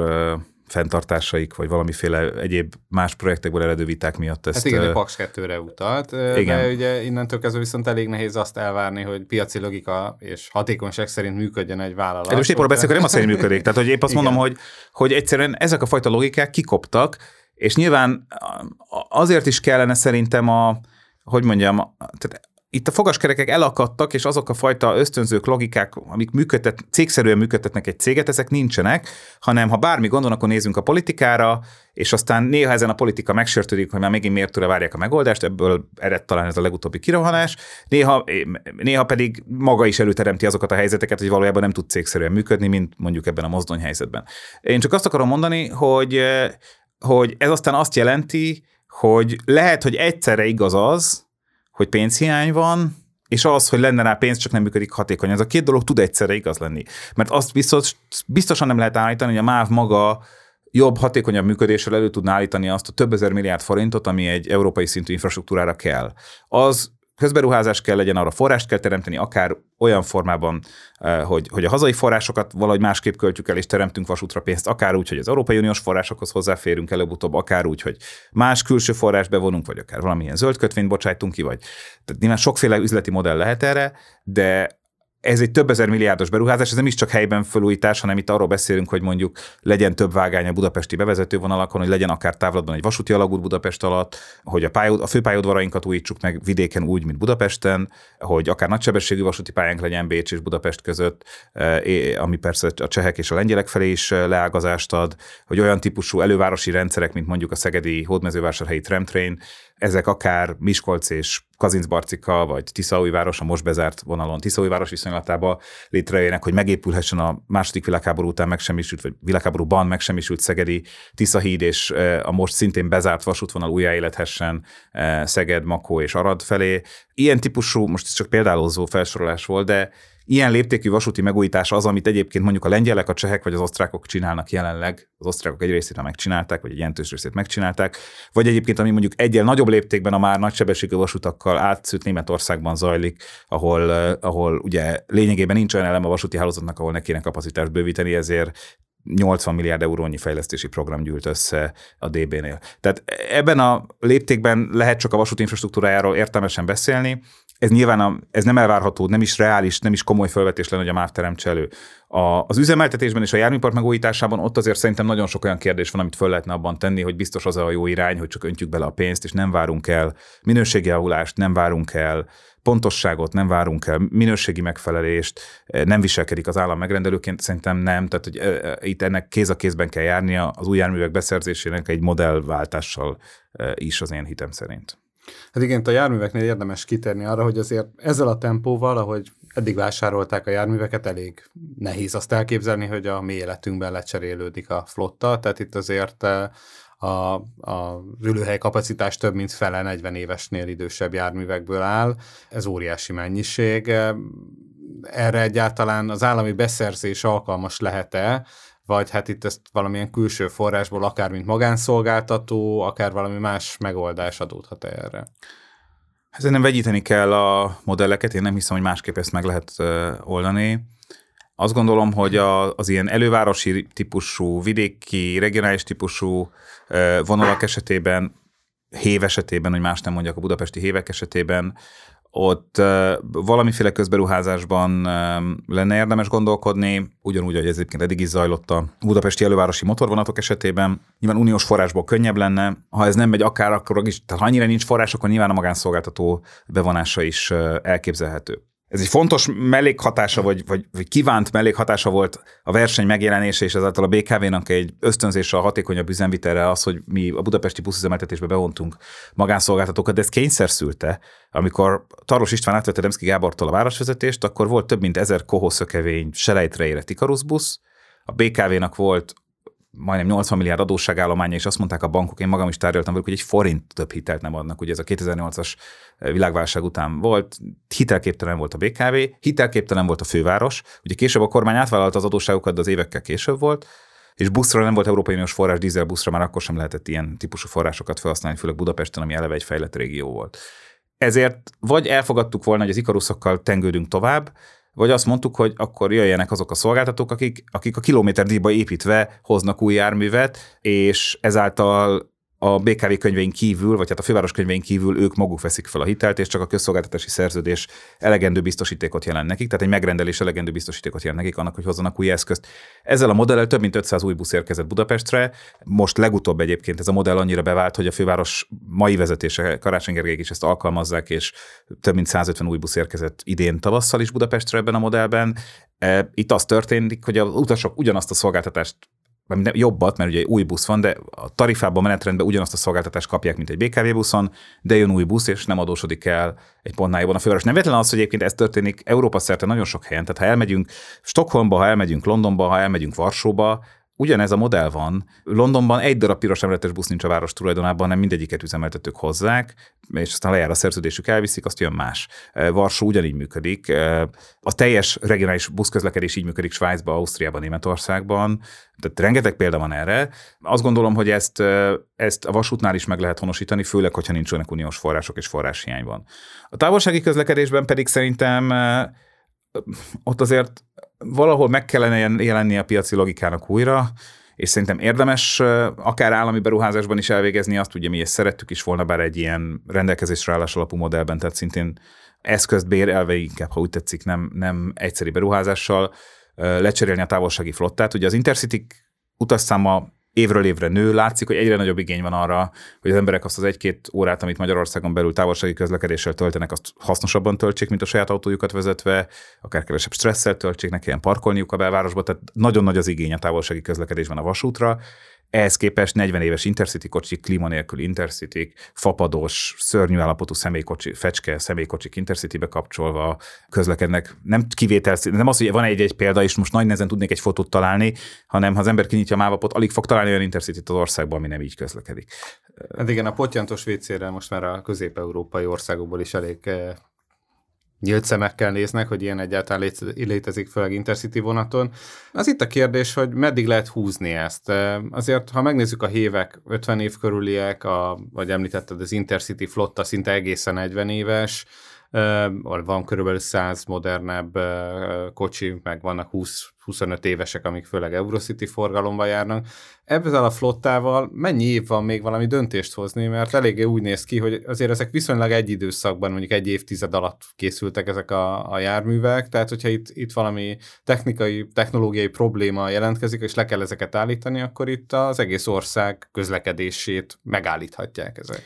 fenntartásaik, vagy valamiféle egyéb más projektekből eredő viták miatt ezt... Hát igen, a Pax 2-re utalt, igen. de ugye innentől kezdve viszont elég nehéz azt elvárni, hogy piaci logika és hatékonyság szerint működjön egy vállalat. Most épp arra beszélek, hogy nem azt szerint működik. Tehát, hogy épp azt igen. mondom, hogy, hogy egyszerűen ezek a fajta logikák kikoptak, és nyilván azért is kellene szerintem a, hogy mondjam, tehát itt a fogaskerekek elakadtak, és azok a fajta ösztönzők, logikák, amik működtet, cégszerűen működtetnek egy céget, ezek nincsenek, hanem ha bármi gondon, akkor nézzünk a politikára, és aztán néha ezen a politika megsértődik, hogy már megint miért tőle várják a megoldást, ebből ered talán ez a legutóbbi kirohanás, néha, néha pedig maga is előteremti azokat a helyzeteket, hogy valójában nem tud cégszerűen működni, mint mondjuk ebben a mozdony helyzetben. Én csak azt akarom mondani, hogy, hogy ez aztán azt jelenti, hogy lehet, hogy egyszerre igaz az, hogy pénzhiány van, és az, hogy lenne rá pénz, csak nem működik hatékonyan. Ez a két dolog tud egyszerre igaz lenni. Mert azt biztos, biztosan nem lehet állítani, hogy a MÁV maga jobb, hatékonyabb működéssel elő tudná állítani azt a több ezer milliárd forintot, ami egy európai szintű infrastruktúrára kell. Az közberuházás kell legyen, arra forrást kell teremteni, akár olyan formában, eh, hogy, hogy a hazai forrásokat valahogy másképp költjük el, és teremtünk vasútra pénzt, akár úgy, hogy az Európai Uniós forrásokhoz hozzáférünk előbb-utóbb, akár úgy, hogy más külső forrás bevonunk, vagy akár valamilyen zöld kötvényt bocsájtunk ki, vagy tehát nyilván sokféle üzleti modell lehet erre, de ez egy több ezer milliárdos beruházás, ez nem is csak helyben felújítás, hanem itt arról beszélünk, hogy mondjuk legyen több vágány a budapesti bevezetővonalakon, hogy legyen akár távlatban egy vasúti alagút Budapest alatt, hogy a, pályod, a főpályaudvarainkat újítsuk meg vidéken úgy, mint Budapesten, hogy akár nagysebességű vasúti pályánk legyen Bécs és Budapest között, eh, ami persze a csehek és a lengyelek felé is eh, leágazást ad, hogy olyan típusú elővárosi rendszerek, mint mondjuk a szegedi hódmezővásárhelyi tramtrain, ezek akár Miskolc és Kazincbarcika, vagy Tiszaújváros, a most bezárt vonalon Tiszaújváros viszonylatában létrejönnek, hogy megépülhessen a második világháború után megsemmisült, vagy világháborúban megsemmisült Szegedi Tiszahíd, és a most szintén bezárt vasútvonal újjáélethessen Szeged, Makó és Arad felé. Ilyen típusú, most ez csak példálózó felsorolás volt, de ilyen léptékű vasúti megújítás az, amit egyébként mondjuk a lengyelek, a csehek vagy az osztrákok csinálnak jelenleg. Az osztrákok egy részét megcsinálták, vagy egy jelentős részét megcsinálták. Vagy egyébként, ami mondjuk egyel nagyobb léptékben a már nagysebességű vasutakkal átszűrt Németországban zajlik, ahol, ahol ugye lényegében nincs olyan elem a vasúti hálózatnak, ahol ne kéne kapacitást bővíteni, ezért 80 milliárd eurónyi fejlesztési program gyűlt össze a DB-nél. Tehát ebben a léptékben lehet csak a vasúti infrastruktúrájáról értelmesen beszélni, ez nyilván a, ez nem elvárható, nem is reális, nem is komoly felvetés lenne, hogy a MÁV teremtse elő. A, az üzemeltetésben és a járműpark megújításában ott azért szerintem nagyon sok olyan kérdés van, amit föl lehetne abban tenni, hogy biztos az a jó irány, hogy csak öntjük bele a pénzt, és nem várunk el minőségi javulást, nem várunk el pontosságot, nem várunk el minőségi megfelelést, nem viselkedik az állam megrendelőként, szerintem nem, tehát hogy itt ennek kéz a kézben kell járnia az új járművek beszerzésének egy modellváltással is az én hitem szerint. Hát igen, a járműveknél érdemes kitérni arra, hogy azért ezzel a tempóval, ahogy eddig vásárolták a járműveket, elég nehéz azt elképzelni, hogy a mi életünkben lecserélődik a flotta, tehát itt azért eh, a, a ülőhely kapacitás több mint fele 40 évesnél idősebb járművekből áll. Ez óriási mennyiség. Erre egyáltalán az állami beszerzés alkalmas lehet-e, vagy hát itt ezt valamilyen külső forrásból, akár mint magánszolgáltató, akár valami más megoldás adódhat erre? Hát nem vegyíteni kell a modelleket, én nem hiszem, hogy másképp ezt meg lehet oldani. Azt gondolom, hogy a, az ilyen elővárosi típusú, vidéki, regionális típusú vonalak esetében, hév esetében, hogy más nem mondjak, a budapesti hévek esetében ott valamiféle közberuházásban lenne érdemes gondolkodni, ugyanúgy, hogy ez egyébként eddig is zajlott a budapesti elővárosi motorvonatok esetében. Nyilván uniós forrásból könnyebb lenne, ha ez nem megy akár, akkor is, tehát ha annyira nincs forrás, akkor nyilván a magánszolgáltató bevonása is elképzelhető. Ez egy fontos mellékhatása, vagy, vagy, vagy kívánt mellékhatása volt a verseny megjelenése, és ezáltal a BKV-nak egy ösztönzése a hatékonyabb üzemvitelre az, hogy mi a budapesti buszüzemeltetésbe bevontunk magánszolgáltatókat, de ez kényszer szülte. Amikor Taros István átvette Demszki Gábortól a városvezetést, akkor volt több mint ezer kohószökevény selejtre érett Ikarus busz, a BKV-nak volt majdnem 80 milliárd adósságállománya, és azt mondták a bankok, én magam is tárgyaltam velük, hogy egy forint több hitelt nem adnak. Ugye ez a 2008-as világválság után volt, hitelképtelen volt a BKV, hitelképtelen volt a főváros, ugye később a kormány átvállalta az adósságokat, de az évekkel később volt, és buszra nem volt Európai Uniós forrás, dízelbuszra már akkor sem lehetett ilyen típusú forrásokat felhasználni, főleg Budapesten, ami eleve egy fejlett régió volt. Ezért vagy elfogadtuk volna, hogy az ikaruszokkal tengődünk tovább, vagy azt mondtuk, hogy akkor jöjjenek azok a szolgáltatók, akik, akik a kilométerdíjba építve hoznak új járművet, és ezáltal a BKV könyvein kívül, vagy hát a főváros könyvein kívül ők maguk veszik fel a hitelt, és csak a közszolgáltatási szerződés elegendő biztosítékot jelent nekik, tehát egy megrendelés elegendő biztosítékot jelent nekik annak, hogy hozzanak új eszközt. Ezzel a modellel több mint 500 új busz érkezett Budapestre. Most legutóbb egyébként ez a modell annyira bevált, hogy a főváros mai vezetése, Karácsony Gergelyek is ezt alkalmazzák, és több mint 150 új busz érkezett idén tavasszal is Budapestre ebben a modellben. E, itt az történik, hogy a utasok ugyanazt a szolgáltatást jobbat, mert ugye új busz van, de a tarifában, menetrendben ugyanazt a szolgáltatást kapják, mint egy BKV buszon, de jön új busz, és nem adósodik el egy pontnál jobban a főváros. Nem véletlen az, hogy egyébként ez történik Európa szerte nagyon sok helyen. Tehát ha elmegyünk Stockholmba, ha elmegyünk Londonba, ha elmegyünk Varsóba, Ugyanez a modell van. Londonban egy darab piros emeletes busz nincs a város tulajdonában, hanem mindegyiket üzemeltetők hozzák, és aztán lejár a szerződésük, elviszik, azt jön más. E, Varsó ugyanígy működik. E, a teljes regionális buszközlekedés így működik Svájcban, Ausztriában, Németországban. Tehát rengeteg példa van erre. Azt gondolom, hogy ezt, e, ezt a vasútnál is meg lehet honosítani, főleg, hogyha nincsenek uniós források és forráshiány van. A távolsági közlekedésben pedig szerintem ott azért valahol meg kellene jelenni a piaci logikának újra, és szerintem érdemes akár állami beruházásban is elvégezni azt, ugye mi ezt szerettük is volna, bár egy ilyen rendelkezésre állás alapú modellben, tehát szintén eszközt bérelve inkább, ha úgy tetszik, nem, nem egyszeri beruházással lecserélni a távolsági flottát. Ugye az Intercity utasszáma évről évre nő, látszik, hogy egyre nagyobb igény van arra, hogy az emberek azt az egy-két órát, amit Magyarországon belül távolsági közlekedéssel töltenek, azt hasznosabban töltsék, mint a saját autójukat vezetve, akár kevesebb stresszel töltsék, ne kelljen parkolniuk a belvárosba, tehát nagyon nagy az igény a távolsági közlekedésben a vasútra, ehhez képest 40 éves Intercity kocsik, klíma nélkül Intercity, fapados, szörnyű állapotú személykocsi, fecske személykocsik Intercity-be kapcsolva közlekednek. Nem kivétel, nem az, hogy van egy-egy példa, és most nagy nehezen tudnék egy fotót találni, hanem ha az ember kinyitja a mávapot, alig fog találni olyan intercity az országban, ami nem így közlekedik. Hát igen, a potyantos WC-re most már a közép-európai országokból is elég eh, nyílt szemekkel néznek, hogy ilyen egyáltalán létezik, főleg Intercity vonaton. Az itt a kérdés, hogy meddig lehet húzni ezt. Azért, ha megnézzük a hévek, 50 év körüliek, a, vagy említetted, az Intercity flotta szinte egészen 40 éves, van körülbelül 100 modernebb kocsi, meg vannak 20-25 évesek, amik főleg Eurocity forgalomba járnak. Ezzel a flottával mennyi év van még valami döntést hozni, mert eléggé úgy néz ki, hogy azért ezek viszonylag egy időszakban, mondjuk egy évtized alatt készültek ezek a, a járművek, tehát hogyha itt, itt valami technikai, technológiai probléma jelentkezik, és le kell ezeket állítani, akkor itt az egész ország közlekedését megállíthatják ezek.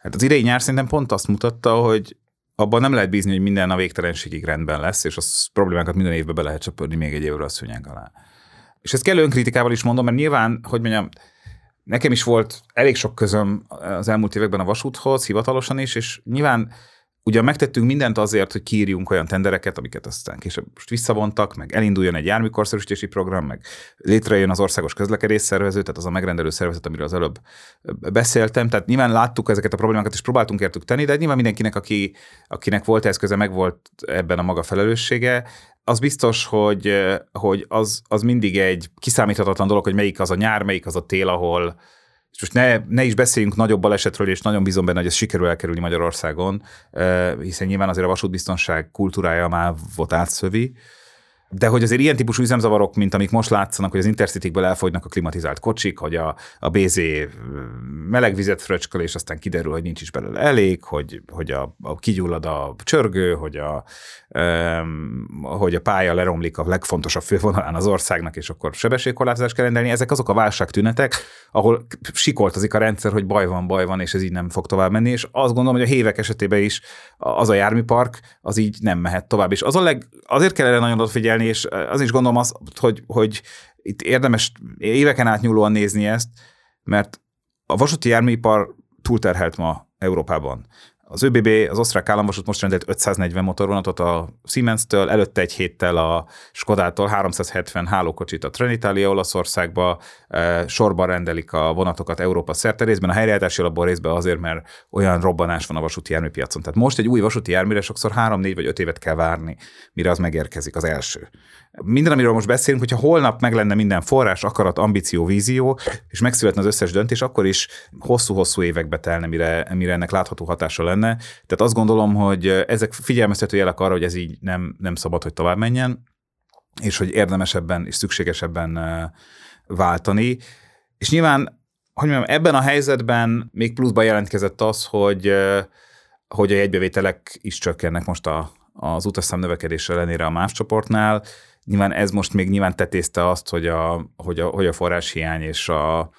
Hát az idei nyár szerintem pont azt mutatta, hogy abban nem lehet bízni, hogy minden a végtelenségig rendben lesz, és az problémákat minden évben be lehet csapodni még egy évre a szőnyeg alá. És ezt kell önkritikával is mondom, mert nyilván, hogy mondjam, nekem is volt elég sok közöm az elmúlt években a vasúthoz, hivatalosan is, és nyilván Ugye megtettünk mindent azért, hogy kiírjunk olyan tendereket, amiket aztán később most visszavontak, meg elinduljon egy járműkorszerűsítési program, meg létrejön az országos közlekedés szervező, tehát az a megrendelő szervezet, amiről az előbb beszéltem. Tehát nyilván láttuk ezeket a problémákat, és próbáltunk értük tenni, de nyilván mindenkinek, aki, akinek volt eszköze, meg volt ebben a maga felelőssége, az biztos, hogy, hogy az, az mindig egy kiszámíthatatlan dolog, hogy melyik az a nyár, melyik az a tél, ahol, és most ne, ne is beszéljünk nagyobb balesetről, és nagyon bízom benne, hogy ez sikerül elkerülni Magyarországon, hiszen nyilván azért a vasútbiztonság kultúrája már volt átszövi, de hogy azért ilyen típusú üzemzavarok, mint amik most látszanak, hogy az intercitykből elfogynak a klimatizált kocsik, hogy a, a BZ meleg vizet fröcsköl, és aztán kiderül, hogy nincs is belőle elég, hogy, hogy a, a kigyullad a csörgő, hogy, a, um, hogy a pálya leromlik a legfontosabb fővonalán az országnak, és akkor sebességkorlátozást kell rendelni. Ezek azok a válságtünetek, ahol sikoltozik a rendszer, hogy baj van, baj van, és ez így nem fog tovább menni, és azt gondolom, hogy a hévek esetében is az a járműpark, az így nem mehet tovább. És az a leg, azért kell erre nagyon odafigyelni, és az is gondolom azt, hogy, hogy itt érdemes éveken átnyúlóan nézni ezt, mert a vasúti járműipar túlterhelt ma Európában. Az ÖBB, az osztrák államvasút most rendelt 540 motorvonatot a Siemens-től, előtte egy héttel a Skodától 370 hálókocsit a Trenitalia Olaszországba, e, sorban rendelik a vonatokat Európa szerte részben, a helyreállítási alapból részben azért, mert olyan robbanás van a vasúti járműpiacon. Tehát most egy új vasúti járműre sokszor 3, 4 vagy 5 évet kell várni, mire az megérkezik az első. Minden, amiről most beszélünk, hogyha holnap meg lenne minden forrás, akarat, ambíció, vízió, és megszületne az összes döntés, akkor is hosszú-hosszú évekbe telne, mire, mire ennek látható hatása lenne. Tehát azt gondolom, hogy ezek figyelmeztető jelek arra, hogy ez így nem, nem szabad, hogy tovább menjen, és hogy érdemesebben és szükségesebben váltani. És nyilván, hogy mondjam, ebben a helyzetben még pluszban jelentkezett az, hogy, hogy a jegybevételek is csökkennek most a, az utasszám növekedés ellenére a más csoportnál, Nyilván ez most még nyilván tetézte azt, hogy a, hogy a, hogy a forráshiány és, a,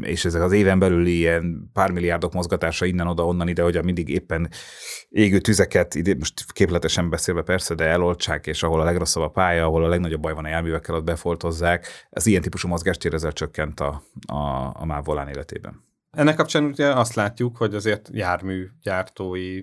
és ezek az éven belüli ilyen pár milliárdok mozgatása innen oda, onnan ide, hogy a mindig éppen égő tüzeket, ide, most képletesen beszélve persze, de eloltsák, és ahol a legrosszabb a pálya, ahol a legnagyobb baj van a járművekkel, ott befoltozzák. Az ilyen típusú mozgástér ezzel csökkent a, a, a MÁV volán életében. Ennek kapcsán ugye azt látjuk, hogy azért járműgyártói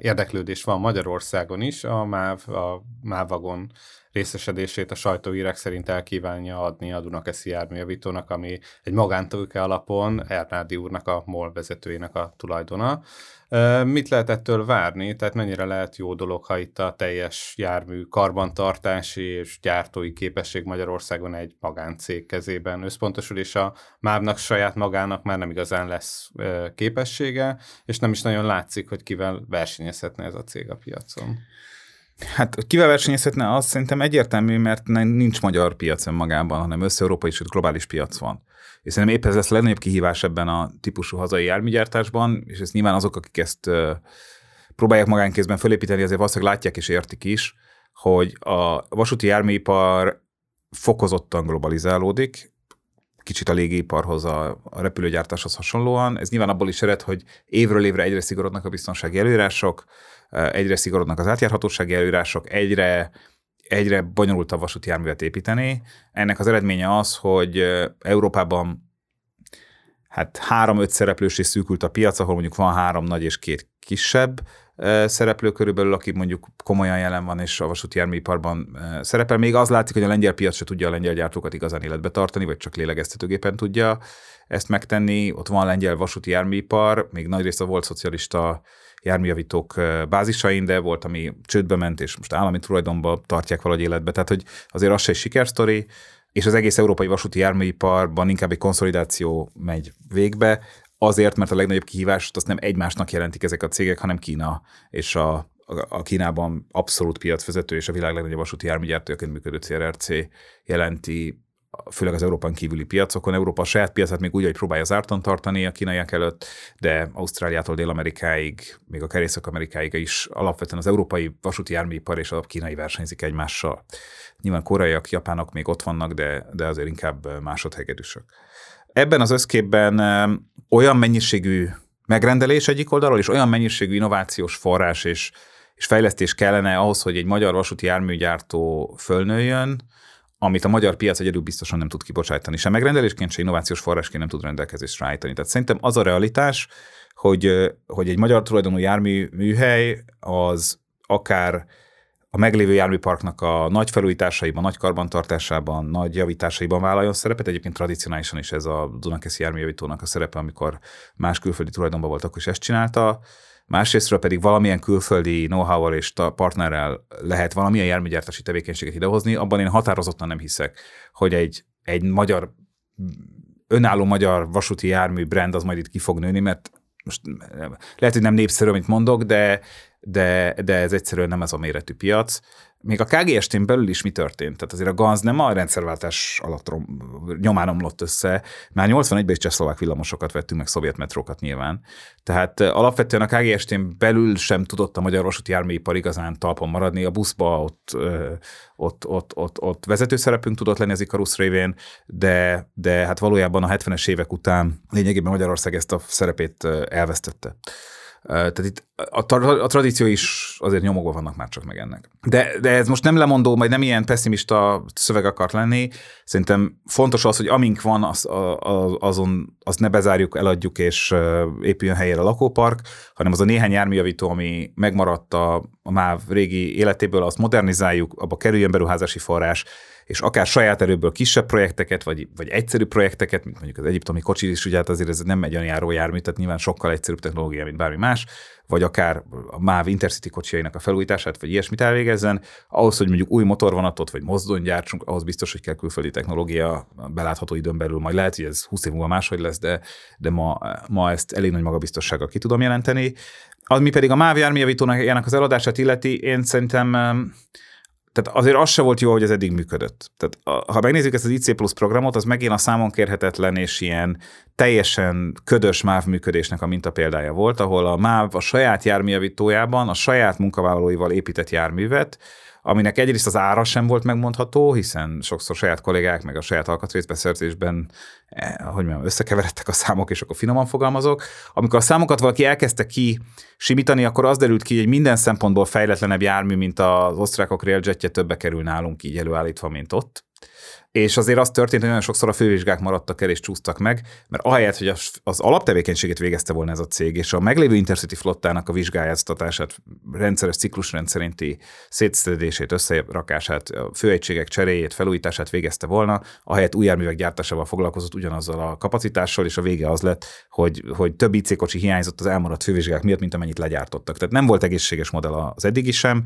érdeklődés van Magyarországon is. A MÁV, a MÁV vagon részesedését a sajtóírek szerint elkívánja adni a Dunakeszi járműjavítónak, ami egy magántőke alapon Ernádi úrnak, a MOL vezetőjének a tulajdona. Mit lehet ettől várni? Tehát mennyire lehet jó dolog, ha itt a teljes jármű karbantartási és gyártói képesség Magyarországon egy magáncég kezében összpontosul, és a máv saját magának már nem igazán lesz képessége, és nem is nagyon látszik, hogy kivel versenyezhetne ez a cég a piacon. Hát kivel versenyezhetne, az szerintem egyértelmű, mert nincs magyar piac magában, hanem össze-európai és globális piac van. És szerintem épp ez lesz a legnagyobb kihívás ebben a típusú hazai járműgyártásban, és ez nyilván azok, akik ezt próbálják magánkézben fölépíteni, azért valószínűleg látják és értik is, hogy a vasúti járműipar fokozottan globalizálódik, kicsit a légiparhoz, a, a repülőgyártáshoz hasonlóan. Ez nyilván abból is ered, hogy évről évre egyre szigorodnak a biztonsági előírások, egyre szigorodnak az átjárhatósági előírások, egyre egyre bonyolultabb vasúti járművet építeni. Ennek az eredménye az, hogy Európában hát három-öt szereplős és szűkült a piac, ahol mondjuk van három nagy és két kisebb szereplő körülbelül, aki mondjuk komolyan jelen van és a vasúti járműiparban szerepel. Még az látszik, hogy a lengyel piac se tudja a lengyel gyártókat igazán életbe tartani, vagy csak lélegeztetőgépen tudja ezt megtenni. Ott van lengyel vasúti járműipar, még nagy része volt szocialista járműjavítók bázisain, de volt, ami csődbe ment, és most állami tulajdonban tartják valahogy életbe. Tehát, hogy azért az se egy sikersztori, és az egész európai vasúti járműiparban inkább egy konszolidáció megy végbe, azért, mert a legnagyobb kihívást azt nem egymásnak jelentik ezek a cégek, hanem Kína és a, a Kínában abszolút piacvezető és a világ legnagyobb vasúti járműgyártójaként működő CRRC jelenti főleg az Európán kívüli piacokon. Európa a saját piacát még úgy, hogy próbálja zártan tartani a kínaiak előtt, de Ausztráliától Dél-Amerikáig, még a kerészek Amerikáig is alapvetően az európai vasúti járműipar és a kínai versenyzik egymással. Nyilván koreaiak, japánok még ott vannak, de, de azért inkább másodhegedűsök. Ebben az összképben olyan mennyiségű megrendelés egyik oldalról, és olyan mennyiségű innovációs forrás és, és fejlesztés kellene ahhoz, hogy egy magyar vasúti járműgyártó fölnőjön, amit a magyar piac egyedül biztosan nem tud kibocsátani. Sem megrendelésként, sem innovációs forrásként nem tud rendelkezésre állítani. Tehát szerintem az a realitás, hogy, hogy egy magyar tulajdonú jármű műhely az akár a meglévő járműparknak a nagy felújításaiban, nagy karbantartásában, nagy javításaiban vállaljon szerepet. Egyébként tradicionálisan is ez a Dunakeszi járműjavítónak a szerepe, amikor más külföldi tulajdonban volt, akkor ezt csinálta másrésztről pedig valamilyen külföldi know-how-val és partnerrel lehet valamilyen járműgyártási tevékenységet idehozni, abban én határozottan nem hiszek, hogy egy, egy magyar, önálló magyar vasúti jármű brand az majd itt ki fog nőni, mert most lehet, hogy nem népszerű, amit mondok, de, de, de ez egyszerűen nem ez a méretű piac. Még a KGST-n belül is mi történt? Tehát azért a GANZ nem a rendszerváltás alatt rom, nyomán omlott össze, már 81-ben is csehszlovák villamosokat vettünk, meg szovjet metrókat nyilván. Tehát alapvetően a KGST-n belül sem tudott a magyar vasúti járműipar igazán talpon maradni, a buszba ott, ott, ott, ott, ott vezető szerepünk tudott lenni az Ikarus révén, de, de hát valójában a 70-es évek után lényegében Magyarország ezt a szerepét elvesztette. Tehát itt a, tra- a tradíció is azért nyomogva vannak már csak meg ennek. De, de ez most nem lemondó, majd nem ilyen pessimista szöveg akart lenni. Szerintem fontos az, hogy amink van, az, az, azon azt ne bezárjuk, eladjuk, és épüljön helyére a lakópark, hanem az a néhány járműjavító, ami megmaradt a, a MÁV régi életéből, azt modernizáljuk, abba kerüljön beruházási forrás, és akár saját erőből kisebb projekteket, vagy, vagy egyszerű projekteket, mint mondjuk az egyiptomi kocsi is, ugye hát azért ez nem egy olyan járó tehát nyilván sokkal egyszerűbb technológia, mint bármi más, vagy akár a MÁV Intercity kocsiainak a felújítását, vagy ilyesmit elvégezzen, ahhoz, hogy mondjuk új motorvonatot, vagy mozdony gyártsunk, ahhoz biztos, hogy kell külföldi technológia belátható időn belül. Majd lehet, hogy ez 20 év múlva máshogy lesz, de, de ma, ma ezt elég nagy magabiztossággal ki tudom jelenteni. Ami pedig a MÁV járműjavítónak az eladását illeti, én szerintem tehát azért az se volt jó, hogy ez eddig működött. Tehát ha megnézzük ezt az IC programot, az megint a számon kérhetetlen és ilyen teljesen ködös MÁV működésnek a mintapéldája volt, ahol a MÁV a saját járműjavítójában a saját munkavállalóival épített járművet, aminek egyrészt az ára sem volt megmondható, hiszen sokszor saját kollégák, meg a saját alkatrészbeszerzésben eh, hogy mondjam, összekeveredtek a számok, és akkor finoman fogalmazok. Amikor a számokat valaki elkezdte ki simítani, akkor az derült ki, hogy minden szempontból fejletlenebb jármű, mint az osztrákok railjetje többe kerül nálunk így előállítva, mint ott és azért az történt, hogy nagyon sokszor a fővizsgák maradtak el és csúsztak meg, mert ahelyett, hogy az, alaptevékenységet végezte volna ez a cég, és a meglévő Intercity flottának a vizsgájáztatását, rendszeres ciklusrend szerinti szétszedését, összerakását, a főegységek cseréjét, felújítását végezte volna, ahelyett új járművek gyártásával foglalkozott ugyanazzal a kapacitással, és a vége az lett, hogy, hogy több IC kocsi hiányzott az elmaradt fővizsgák miatt, mint amennyit legyártottak. Tehát nem volt egészséges modell az eddigi sem.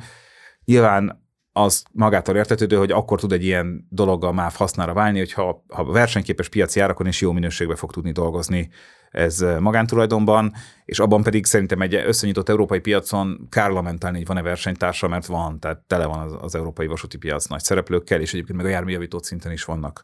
Nyilván az magától értetődő, hogy akkor tud egy ilyen dologgal MÁV hasznára válni, hogyha ha versenyképes piaci árakon és jó minőségben fog tudni dolgozni ez magántulajdonban, és abban pedig szerintem egy összenyitott európai piacon kár lamentálni, hogy van-e versenytársa, mert van, tehát tele van az, az európai vasúti piac nagy szereplőkkel, és egyébként meg a járműjavító szinten is vannak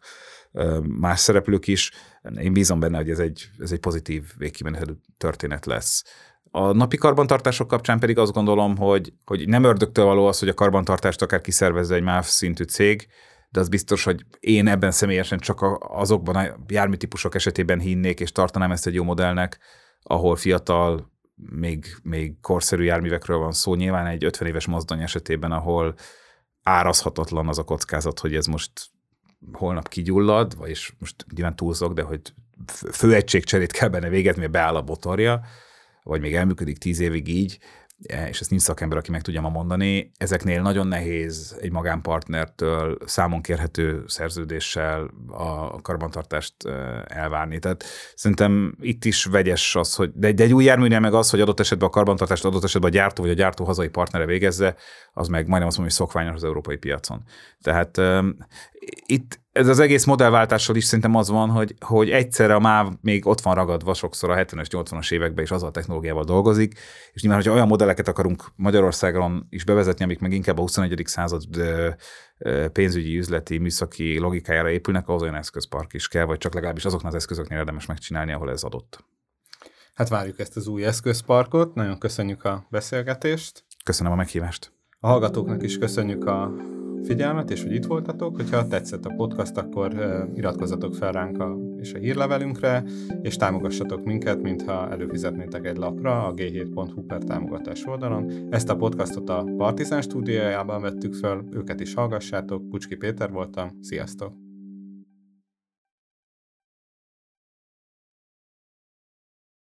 más szereplők is. Én bízom benne, hogy ez egy, ez egy pozitív végkimenetelő történet lesz. A napi karbantartások kapcsán pedig azt gondolom, hogy, hogy nem ördögtől való az, hogy a karbantartást akár kiszervezze egy MÁV szintű cég, de az biztos, hogy én ebben személyesen csak azokban a járműtípusok esetében hinnék, és tartanám ezt egy jó modellnek, ahol fiatal, még, még korszerű járművekről van szó. Nyilván egy 50 éves mozdony esetében, ahol árazhatatlan az a kockázat, hogy ez most holnap kigyullad, vagyis most nyilván túlzok, de hogy főegységcserét kell benne végezni, mert beáll a botorja, vagy még elműködik tíz évig így, e, és ezt nincs szakember, aki meg tudja ma mondani, ezeknél nagyon nehéz egy magánpartnertől számon kérhető szerződéssel a karbantartást e, elvárni. Tehát szerintem itt is vegyes az, hogy de egy, egy új járműnél meg az, hogy adott esetben a karbantartást adott esetben a gyártó vagy a gyártó hazai partnere végezze, az meg majdnem azt mondom, hogy szokványos az európai piacon. Tehát um, itt ez az egész modellváltással is szerintem az van, hogy, hogy egyszerre a MÁV még ott van ragadva sokszor a 70-es, 80-as években is azzal a technológiával dolgozik, és nyilván, hogyha olyan modelleket akarunk Magyarországon is bevezetni, amik meg inkább a 21. század pénzügyi, üzleti, műszaki logikájára épülnek, ahhoz olyan eszközpark is kell, vagy csak legalábbis azoknál az eszközöknél érdemes megcsinálni, ahol ez adott. Hát várjuk ezt az új eszközparkot, nagyon köszönjük a beszélgetést. Köszönöm a meghívást. A hallgatóknak is köszönjük a figyelmet, és hogy itt voltatok. Hogyha tetszett a podcast, akkor iratkozzatok fel ránk a, és a hírlevelünkre, és támogassatok minket, mintha előfizetnétek egy lapra a g7.hu per támogatás oldalon. Ezt a podcastot a Partizán stúdiójában vettük fel, őket is hallgassátok. Pucski Péter voltam, sziasztok!